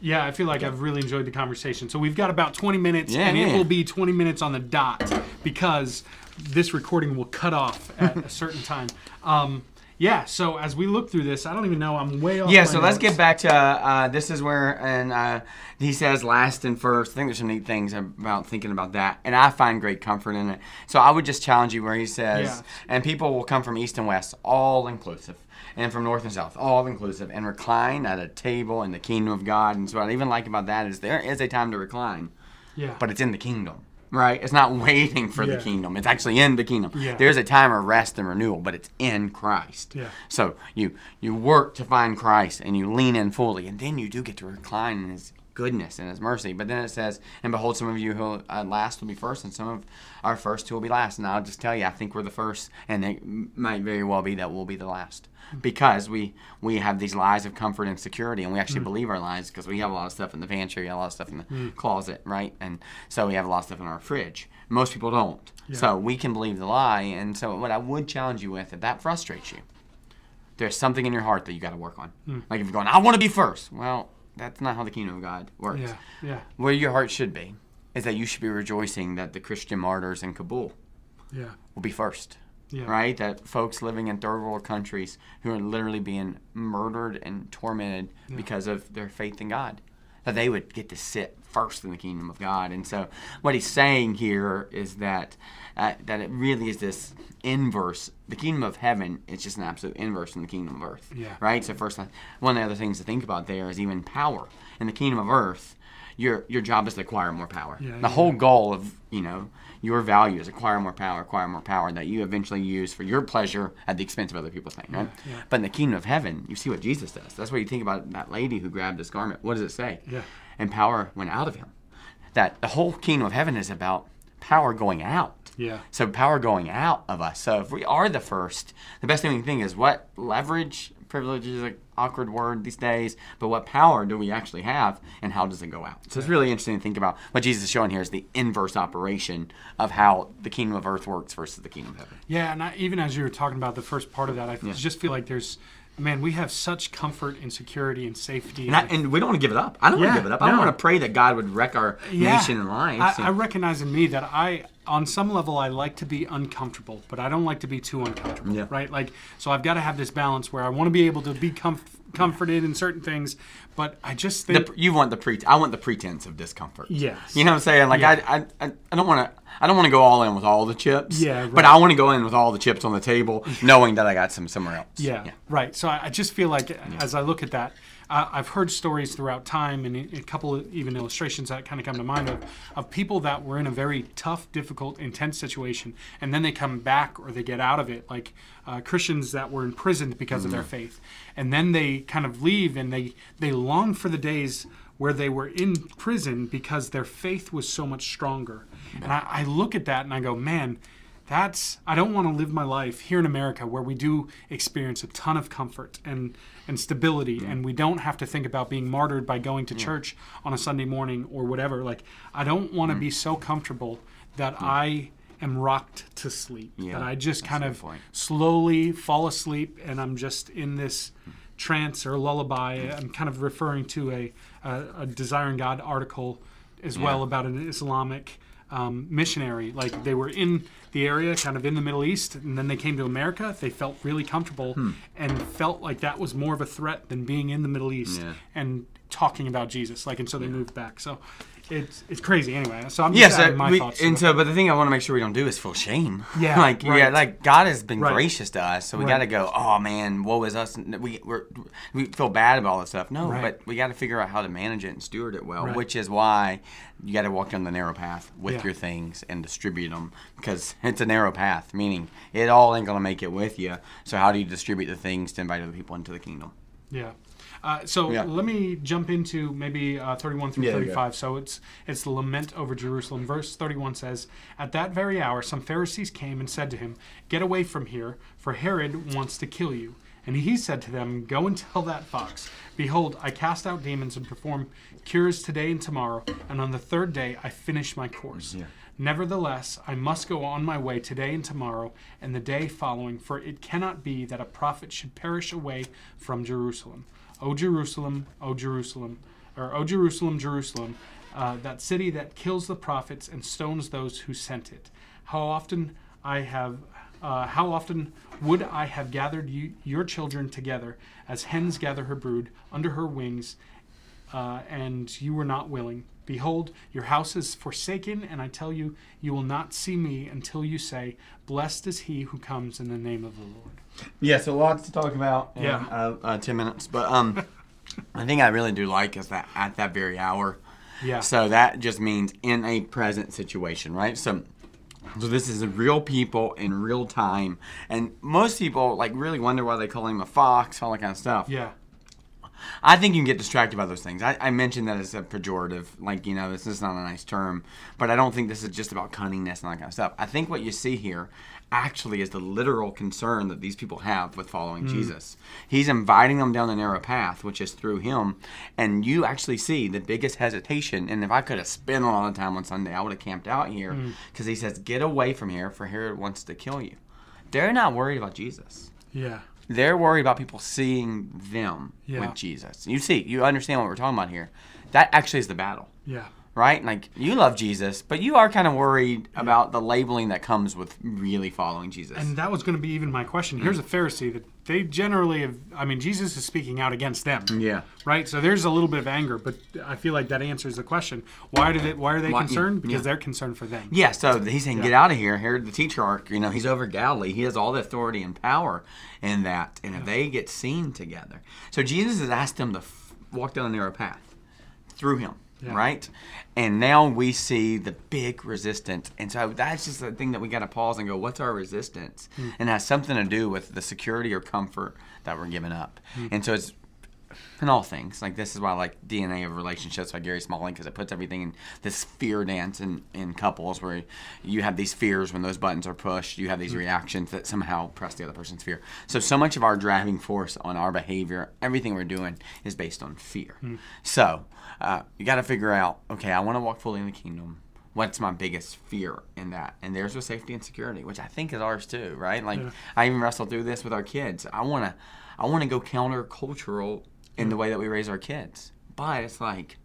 yeah, I feel like I've really enjoyed the conversation. So we've got about 20 minutes, Yeah, and it will be 20 minutes on the dot because this recording will cut off at a certain time. Um, yeah. So as we look through this, I don't even know. I'm way off. Yeah, so let's get back to uh, this is where and uh, he says last and first. I think there's some neat things about thinking about that, and I find great comfort in it. So I would just challenge you where he says, Yeah. and people will come from east and west, all inclusive, and from north and south, all inclusive, and recline at a table in the kingdom of God. And so what I even like about that is there is a time to recline, Yeah. but it's in the kingdom. Right, it's not waiting for Yeah. the kingdom. It's actually in the kingdom. Yeah. There's a time of rest and renewal, but it's in Christ. Yeah. So you you work to find Christ and you lean in fully, and then you do get to recline in His goodness and His mercy. But then it says, "And behold, some of you who uh, last will be first, and some of our first who will be last." And I'll just tell you, I think we're the first, and it might very well be that we'll be the last hmm. because we we have these lies of comfort and security, and we actually hmm. believe our lies because we have a lot of stuff in the pantry, a lot of stuff in the hmm. closet, right? And so we have a lot of stuff in our fridge. Most people don't. So we can believe the lie, and so what I would challenge you with, if that frustrates you, there's something in your heart that you got to work on. Like if you're going, I want to be first. Well, that's not how the kingdom of God works. Yeah. Yeah. Where your heart should be is that you should be rejoicing that the Christian martyrs in Kabul Yeah. will be first. Yeah. Right? That folks living in third world countries who are literally being murdered and tormented because of their faith in God, that they would get to sit first in the kingdom of God. And so, what he's saying here is that uh, that it really is this inverse. The kingdom of heaven is just an absolute inverse from the kingdom of earth. Yeah. Right. So first, one of the other things to think about there is even power in the kingdom of earth. Your your job is to acquire more power. Yeah, the yeah. whole goal of you know your value is acquire more power, acquire more power that you eventually use for your pleasure at the expense of other people's thing, right? Yeah, yeah. But in the kingdom of heaven, you see what Jesus does. That's what you think about that lady who grabbed his garment. What does it say? Yeah. And power went out of him. That the whole kingdom of heaven is about power going out. Yeah. So power going out of us. So if we are the first, the best thing we can think is what leverage, privilege is an awkward word these days, but what power do we actually have and how does it go out? So it's really interesting to think about what Jesus is showing here is the inverse operation of how the kingdom of earth works versus the kingdom of heaven. Yeah, and I, even as you were talking about the first part of that, I f- just feel like there's, man, we have such comfort and security and safety. And, I, and we don't want to give it up. I don't Yeah, want to give it up. I don't want to pray that God would wreck our nation and lives. I, I recognize in me that I, on some level, I like to be uncomfortable, but I don't like to be too uncomfortable. Yeah. Right? Like, so I've got to have this balance where I want to be able to be comf- comforted in certain things, but I just think. the, you want the pre. I want the pretense of discomfort. Yes. You know what I'm saying? Like Yeah. I, I, I, don't want to. I don't want to go all in with all the chips. Yeah, But. I want to go in with all the chips on the table, knowing that I got some somewhere else. Yeah, right. So I, I just feel like as I look at that, I've heard stories throughout time and a couple of even illustrations that kind of come to mind of, of people that were in a very tough, difficult, intense situation, and then they come back or they get out of it, like uh, Christians that were imprisoned because of their faith, and then they kind of leave and they they long for the days where they were in prison because their faith was so much stronger. And I, I look at that and I go, man, that's I don't want to live my life here in America where we do experience a ton of comfort and and stability and we don't have to think about being martyred by going to church on a Sunday morning or whatever. Like I don't want to Mm. be so comfortable that I am rocked to sleep Yeah, that I just kind of slowly fall asleep and I'm just in this trance or lullaby. I'm kind of referring to a a, a desiring God article as well about an Islamic um, missionary. Like they were in the area, kind of in the Middle East, and then they came to America. They felt really comfortable Hmm. and felt like that was more of a threat than being in the Middle East Yeah. and talking about Jesus. Like, and so they moved back. So it's it's crazy anyway. So I'm Yes, just uh, adding my we, thoughts. and so, but the thing I want to make sure we don't do is feel shame. Yeah, like yeah, like God has been Right. gracious to us, so we Right. got to go. Oh man, woe is us. We we're, we feel bad about all this stuff. No, Right. but we got to figure out how to manage it and steward it well. Right. Which is why you got to walk down the narrow path with Yeah. your things and distribute them because it's a narrow path. Meaning it all ain't gonna make it with you. So how do you distribute the things to invite other people into the kingdom? Yeah. Uh, so Yeah. let me jump into maybe uh, 31 through Yeah, 35. So it's it's the lament over Jerusalem. Verse 31 says, "At that very hour, some Pharisees came and said to him, 'Get away from here, for Herod wants to kill you." And he said to them, Go and tell that fox, Behold, I cast out demons and perform cures today and tomorrow, and on the third day I finish my course. Yeah. Nevertheless, I must go on my way today and tomorrow and the day following, for it cannot be that a prophet should perish away from Jerusalem. O Jerusalem, O Jerusalem, or O Jerusalem, Jerusalem, uh, that city that kills the prophets and stones those who sent it. How often I have, uh, how often would I have gathered you, your children together, as hens gather her brood under her wings, uh, and you were not willing. Behold, your house is forsaken, and I tell you, you will not see me until you say, Blessed is he who comes in the name of the Lord. Yeah, so lots to talk about. In, Yeah. uh, uh, ten minutes, but um, I think I really do like is that at that very hour. Yeah. So that just means in a present situation, right? So, so this is real people in real time, and most people like really wonder why they call him a fox, all that kind of stuff. Yeah. I think you can get distracted by those things. I, I mentioned that as a pejorative, like you know, this is not a nice term, but I don't think this is just about cunningness and that kind of stuff. I think what you see here actually is the literal concern that these people have with following hmm. Jesus. He's inviting them down the narrow path, which is through him, and you actually see the biggest hesitation. And if I could have spent a lot of time on Sunday, I would have camped out here hmm. because he says, "Get away from here, for Herod wants to kill you." They're not worried about Jesus Yeah. They're worried about people seeing them Yeah. with Jesus. You see, you understand what we're talking about here. That actually is the battle, Yeah. Right? Like you love Jesus, but you are kind of worried about the labeling that comes with really following Jesus. And that was going to be even my question. Here's a Pharisee that they generally have, I mean, Jesus is speaking out against them. yeah, Right? So there's a little bit of anger, but I feel like that answers the question. Why did it why are they Why- concerned? Because yeah. they're concerned for them. yeah. So he's saying, "Get out of here." Herod the Tetrarch, you know, he's over Galilee. He has all the authority and power in that. And if they get seen together, so Jesus has asked them to f- walk down a narrow path through him. Yeah. right? And now we see the big resistance. And so that's just the thing that we got to pause and go, what's our resistance? Hmm. And it has something to do with the security or comfort that we're giving up. Hmm. And so it's in all things. Like this is why I like DNA of relationships by Gary Smalley because it puts everything in this fear dance in, in couples where you have these fears when those buttons are pushed. You have these hmm. reactions that somehow press the other person's fear. So so much of our driving force on our behavior, everything we're doing, is based on fear. So uh, you got to figure out. Okay, I want to walk fully in the kingdom. What's my biggest fear in that? And there's with safety and security, which I think is ours too, right? Like Yeah. I even wrestle through this with our kids. I want to, I want to go countercultural in the way that we raise our kids. But it's like,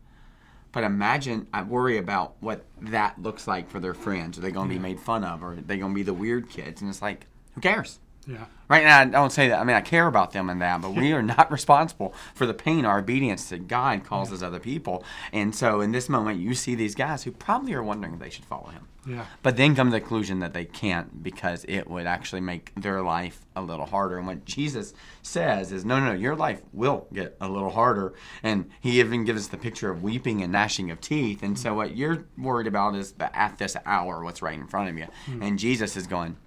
but imagine I worry about what that looks like for their friends. Are they going to be made fun of? Or are they going to be the weird kids? And it's like, who cares? Yeah. Right now, I don't say that. I mean, I care about them and that, but we are not responsible for the pain our obedience to God causes other people. And so, in this moment, you see these guys who probably are wondering if they should follow him. Yeah. But then come to the conclusion that they can't because it would actually make their life a little harder. And what Jesus says is, no, no, no, your life will get a little harder. And he even gives us the picture of weeping and gnashing of teeth. And so what you're worried about is at this hour, what's right in front of you. Hmm. And Jesus is going,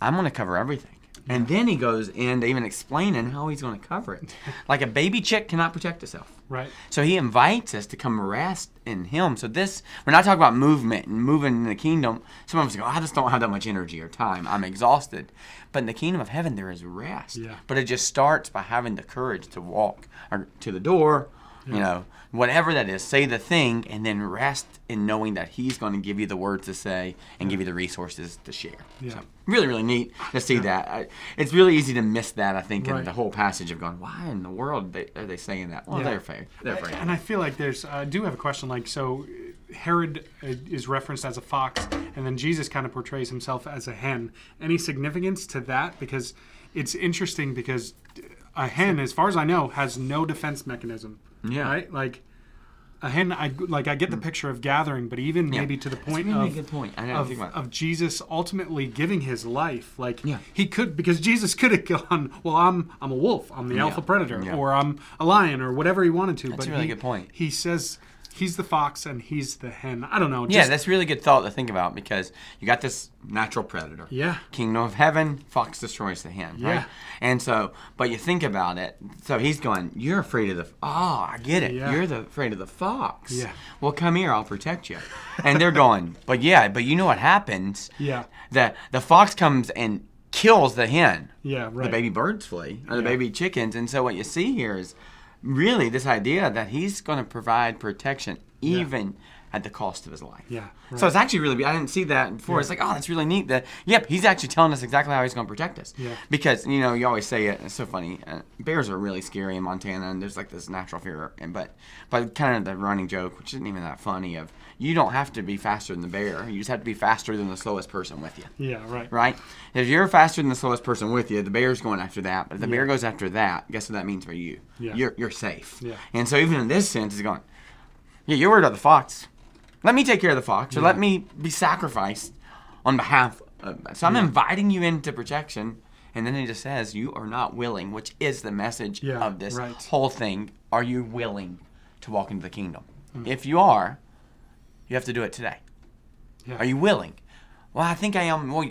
I'm going to cover everything. And then he goes into even explaining how he's going to cover it. Like a baby chick cannot protect itself. Right. So he invites us to come rest in him. So this, we're not talking about movement and moving in the kingdom. Some of us go, I just don't have that much energy or time. I'm exhausted. But in the kingdom of heaven, there is rest. Yeah. But it just starts by having the courage to walk or to the door, you know, whatever that is, say the thing, and then rest in knowing that he's going to give you the words to say and give you the resources to share. Yeah. So really, really neat to see that. I, it's really easy to miss that, I think, in the whole passage of going, why in the world they, are they saying that? Well, Yeah. they're fair. They're fair. And I feel like there's, I do have a question. Like, so Herod uh, is referenced as a fox, and then Jesus kind of portrays himself as a hen. Any significance to that? Because it's interesting because a hen, as far as I know, has no defense mechanism. Yeah. Right? Like, a hen, I like. I get the mm. picture of gathering, but even Yeah. maybe to the point really a of good point. I of, think of Jesus ultimately giving his life. Like Yeah. he could, because Jesus could have gone. Well, I'm I'm a wolf. I'm the alpha predator, Yeah. or I'm a lion, or whatever he wanted to. That's but a really he- good point. He says, he's the fox and he's the hen. I don't know. Yeah, just- that's really good thought to think about because you got this natural predator. Yeah. Kingdom of heaven, fox destroys the hen. Yeah. Right? And so, but you think about it. So he's going, You're afraid of the. Oh, I get it. Yeah. You're the afraid of the fox. Yeah. Well, come here. I'll protect you. And they're going, But yeah, but you know what happens? Yeah. The, the fox comes and kills the hen. Yeah, right. The baby birds flee, or the Yeah. baby chickens. And so what you see here is really this idea that he's going to provide protection even at the cost of his life. Yeah, So it's actually really, I didn't see that before. It's like, oh, that's really neat. That, yep, he's actually telling us exactly how he's going to protect us. Yeah. Because, you know, you always say it, it's so funny. Uh, bears are really scary in Montana, and there's like this natural fear. And But, but kind of the running joke, which isn't even that funny, of you don't have to be faster than the bear. You just have to be faster than the slowest person with you Yeah, right. right? If you're faster than the slowest person with you, the bear's going after that. But if the bear goes after that, guess what that means for you? Yeah. You're you're safe. Yeah. And so even in this sense, he's going, yeah, you're worried about the fox. Let me take care of the fox, or let me be sacrificed on behalf of. So I'm inviting you into protection. And then he just says, you are not willing, which is the message Yeah, of this right. whole thing. Are you willing to walk into the kingdom? Hmm. If you are, you have to do it today. Yeah. Are you willing? Well, I think I am. Well,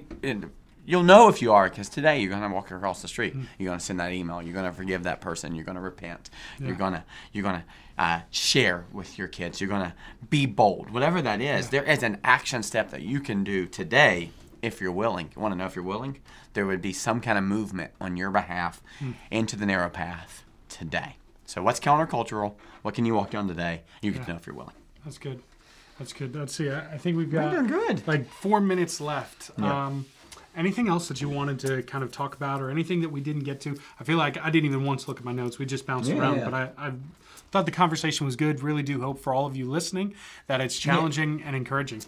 you'll know if you are because today you're going to walk across the street. Hmm. You're going to send that email. You're going to forgive that person. You're going to repent. Yeah. You're going to you're going to uh, share with your kids. You're going to be bold. Whatever that is, there is an action step that you can do today if you're willing. You want to know if you're willing? There would be some kind of movement on your behalf Hmm. into the narrow path today. So what's countercultural? What can you walk down today? You can Yeah. know if you're willing. That's good. That's good. Let's see. I, I think we've got doing good. like four minutes left. Yeah. Um, anything else that you wanted to kind of talk about, or anything that we didn't get to? I feel like I didn't even once look at my notes. We just bounced Yeah, around, yeah. but I, I thought the conversation was good. Really do hope for all of you listening that it's challenging and encouraging.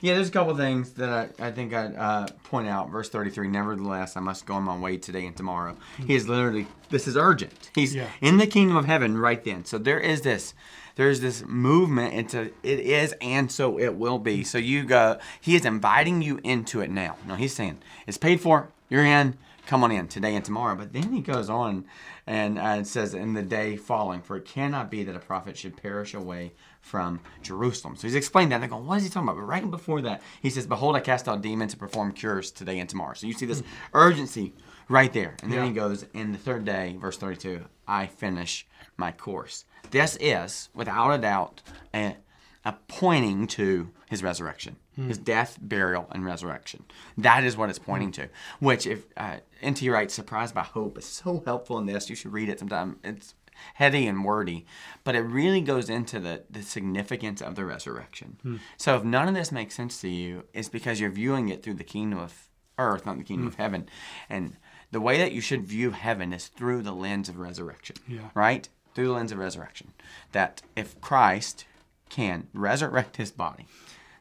Yeah, there's a couple things that I, I think I'd uh, point out. Verse 33 Nevertheless, I must go on my way today and tomorrow. He is literally, this is urgent. He's Yeah. in the kingdom of heaven right then. So there is this. There's this movement into it is and so it will be. So you go, he is inviting you into it now. No, he's saying it's paid for, you're in, come on in today and tomorrow. But then he goes on and uh, says, in the day following, for it cannot be that a prophet should perish away from Jerusalem. So he's explained that. And they're going, what is he talking about? But right before that, he says, Behold, I cast out demons and perform cures today and tomorrow. So you see this hmm. urgency right there. And then Yeah. he goes, In the third day, verse 32, I finish my course. This is, without a doubt, a, a pointing to his resurrection, hmm. his death, burial, and resurrection. That is what it's hmm. pointing to. Which, if uh, N.T. Wright, Surprised by Hope, is so helpful in this. You should read it sometime. It's heady and wordy, but it really goes into the, the significance of the resurrection. Hmm. So if none of this makes sense to you, it's because you're viewing it through the kingdom of earth, not the kingdom hmm. of heaven. And the way that you should view heaven is through the lens of resurrection. Yeah. Right? Through the lens of resurrection. That if Christ can resurrect his body,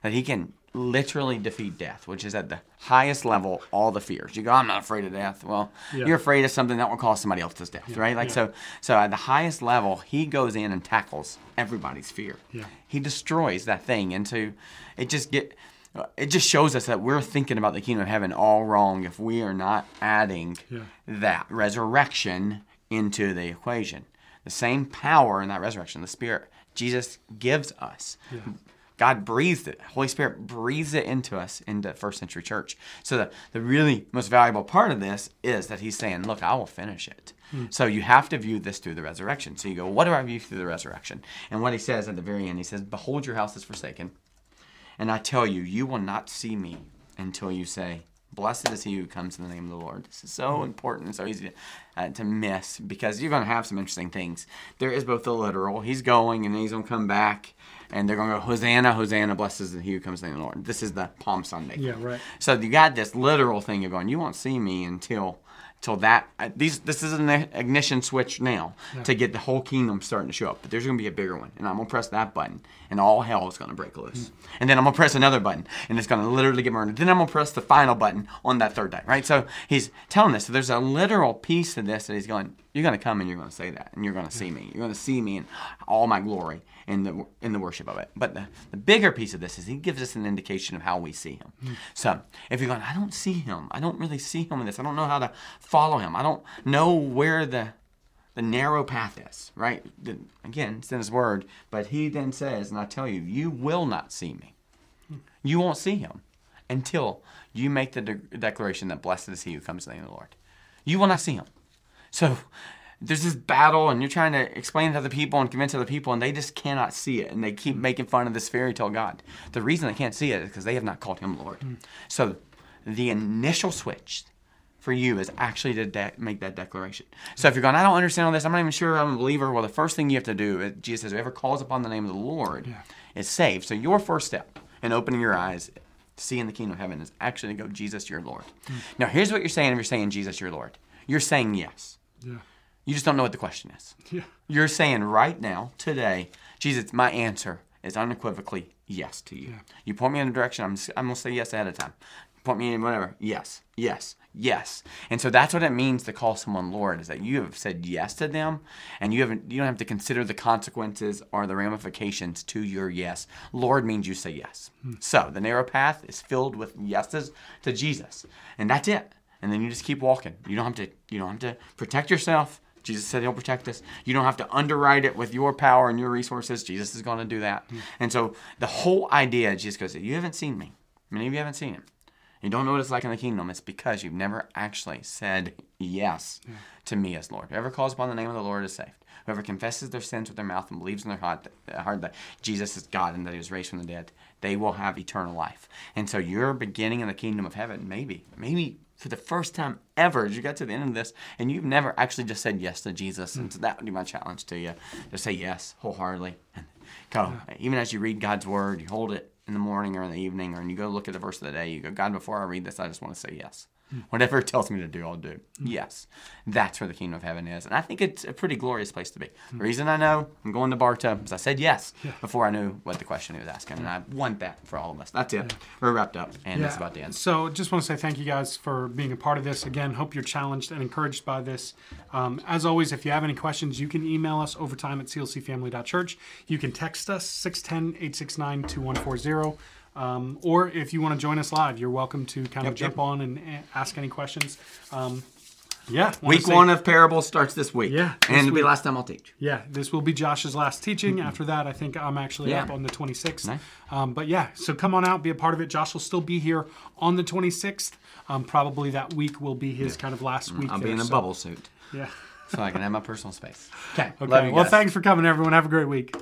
that he can literally defeat death, which is at the highest level, all the fears. You go, I'm not afraid of death. Well, Yeah. you're afraid of something that will cause somebody else's death, right? Like yeah. so so at the highest level, he goes in and tackles everybody's fear. Yeah. He destroys that thing. into it just get it just shows us that we're thinking about the kingdom of heaven all wrong if we are not adding Yeah. that resurrection into the equation. The same power in that resurrection, the Spirit, Jesus gives us. God breathed it. Holy Spirit breathes it into us in the first century church. So the, the really most valuable part of this is that he's saying, look, I will finish it. Hmm. So you have to view this through the resurrection. So you go, what do I view through the resurrection? And what he says at the very end, he says, Behold, your house is forsaken. And I tell you, you will not see me until you say, Blessed is he who comes in the name of the Lord. This is so important and so easy to, uh, to miss because you're going to have some interesting things. There is both the literal, he's going and he's going to come back, and they're going to go, Hosanna, Hosanna, blessed is he who comes in the name of the Lord. This is the Palm Sunday. Yeah, right. So you got this literal thing of going, you won't see me until till that uh, these this is an ignition switch now to get the whole kingdom starting to show up. But there's gonna be a bigger one, and I'm gonna press that button, and all hell is gonna break loose. And then I'm gonna press another button, and it's gonna literally get murdered. Then I'm gonna press the final button on that third day, right? So he's telling us. So there's a literal piece to this that he's going. You're gonna come and you're gonna say that, and you're gonna see me. You're gonna see me in all my glory in the in the worship of it. But the, the bigger piece of this is he gives us an indication of how we see him. So if you're going, I don't see him. I don't really see him in this. I don't know how to follow him. I don't know where the the narrow path is, right? The, again, it's in his word, but he then says, and I tell you, you will not see me. You won't see him until you make the de- declaration that blessed is he who comes in the name of the Lord. You will not see him. So there's this battle, and you're trying to explain it to other people and convince other people, and they just cannot see it, and they keep mm. making fun of this fairy tale God. The reason they can't see it is because they have not called him Lord. Mm. So the initial switch for you is actually to de- make that declaration. So if you're going, I don't understand all this, I'm not even sure I'm a believer. Well, the first thing you have to do, is Jesus says, whoever calls upon the name of the Lord is saved. So your first step in opening your eyes, seeing the kingdom of heaven, is actually to go, Jesus, your Lord. Mm. Now, here's what you're saying if you're saying, Jesus, your Lord. You're saying yes. Yeah. You just don't know what the question is. Yeah. You're saying right now, today, Jesus, my answer is unequivocally yes to you. You point me in a direction, I'm, just, I'm going to say yes ahead of time. Point me in whatever, yes, yes, yes. And so that's what it means to call someone Lord, is that you have said yes to them, and you haven't you don't have to consider the consequences or the ramifications to your yes. Lord means you say yes. Hmm. So the narrow path is filled with yeses to Jesus, and that's it. And then you just keep walking. You don't have to you don't have to protect yourself. Jesus said he'll protect us. You don't have to underwrite it with your power and your resources. Jesus is going to do that. Hmm. And so the whole idea, Jesus goes, you haven't seen me. Many of you haven't seen him. You don't know what it's like in the kingdom. It's because you've never actually said yes hmm. to me as Lord. Whoever calls upon the name of the Lord is saved. Whoever confesses their sins with their mouth and believes in their heart that, heart that Jesus is God and that he was raised from the dead, they will have eternal life. And so you're beginning in the kingdom of heaven, maybe, maybe for the first time ever as you got to the end of this and you've never actually just said yes to Jesus. And so that would be my challenge to you. To say yes wholeheartedly. And go. Even as you read God's word, you hold it in the morning or in the evening, or and you go look at the verse of the day, you go, God, before I read this, I just want to say yes. Whatever it tells me to do, I'll do. Yes. That's where the kingdom of heaven is. And I think it's a pretty glorious place to be. The reason I know I'm going to Bartow is I said yes before I knew what the question he was asking. And I want that for all of us. That's it. We're wrapped up. And that's about the end. So just want to say thank you guys for being a part of this. Again, hope you're challenged and encouraged by this. Um, as always, if you have any questions, you can email us overtime at clcfamily.church. You can text us 610-869-2140. Um, or if you want to join us live, you're welcome to kind of jump yep. on and a- ask any questions. Um, yeah. Week say- one of parables starts this week. Yeah, this And it'll be week. the last time I'll teach. Yeah, this will be Josh's last teaching. After that, I think I'm actually Yeah. up on the 26th. Nice. Um, but yeah, so come on out, be a part of it. Josh will still be here on the 26th. Um, probably that week will be his kind of last week. Mm, I'll be there, in a so- bubble suit Yeah. so I can have my personal space. Okay. Okay. Well, thanks for coming, everyone. Have a great week.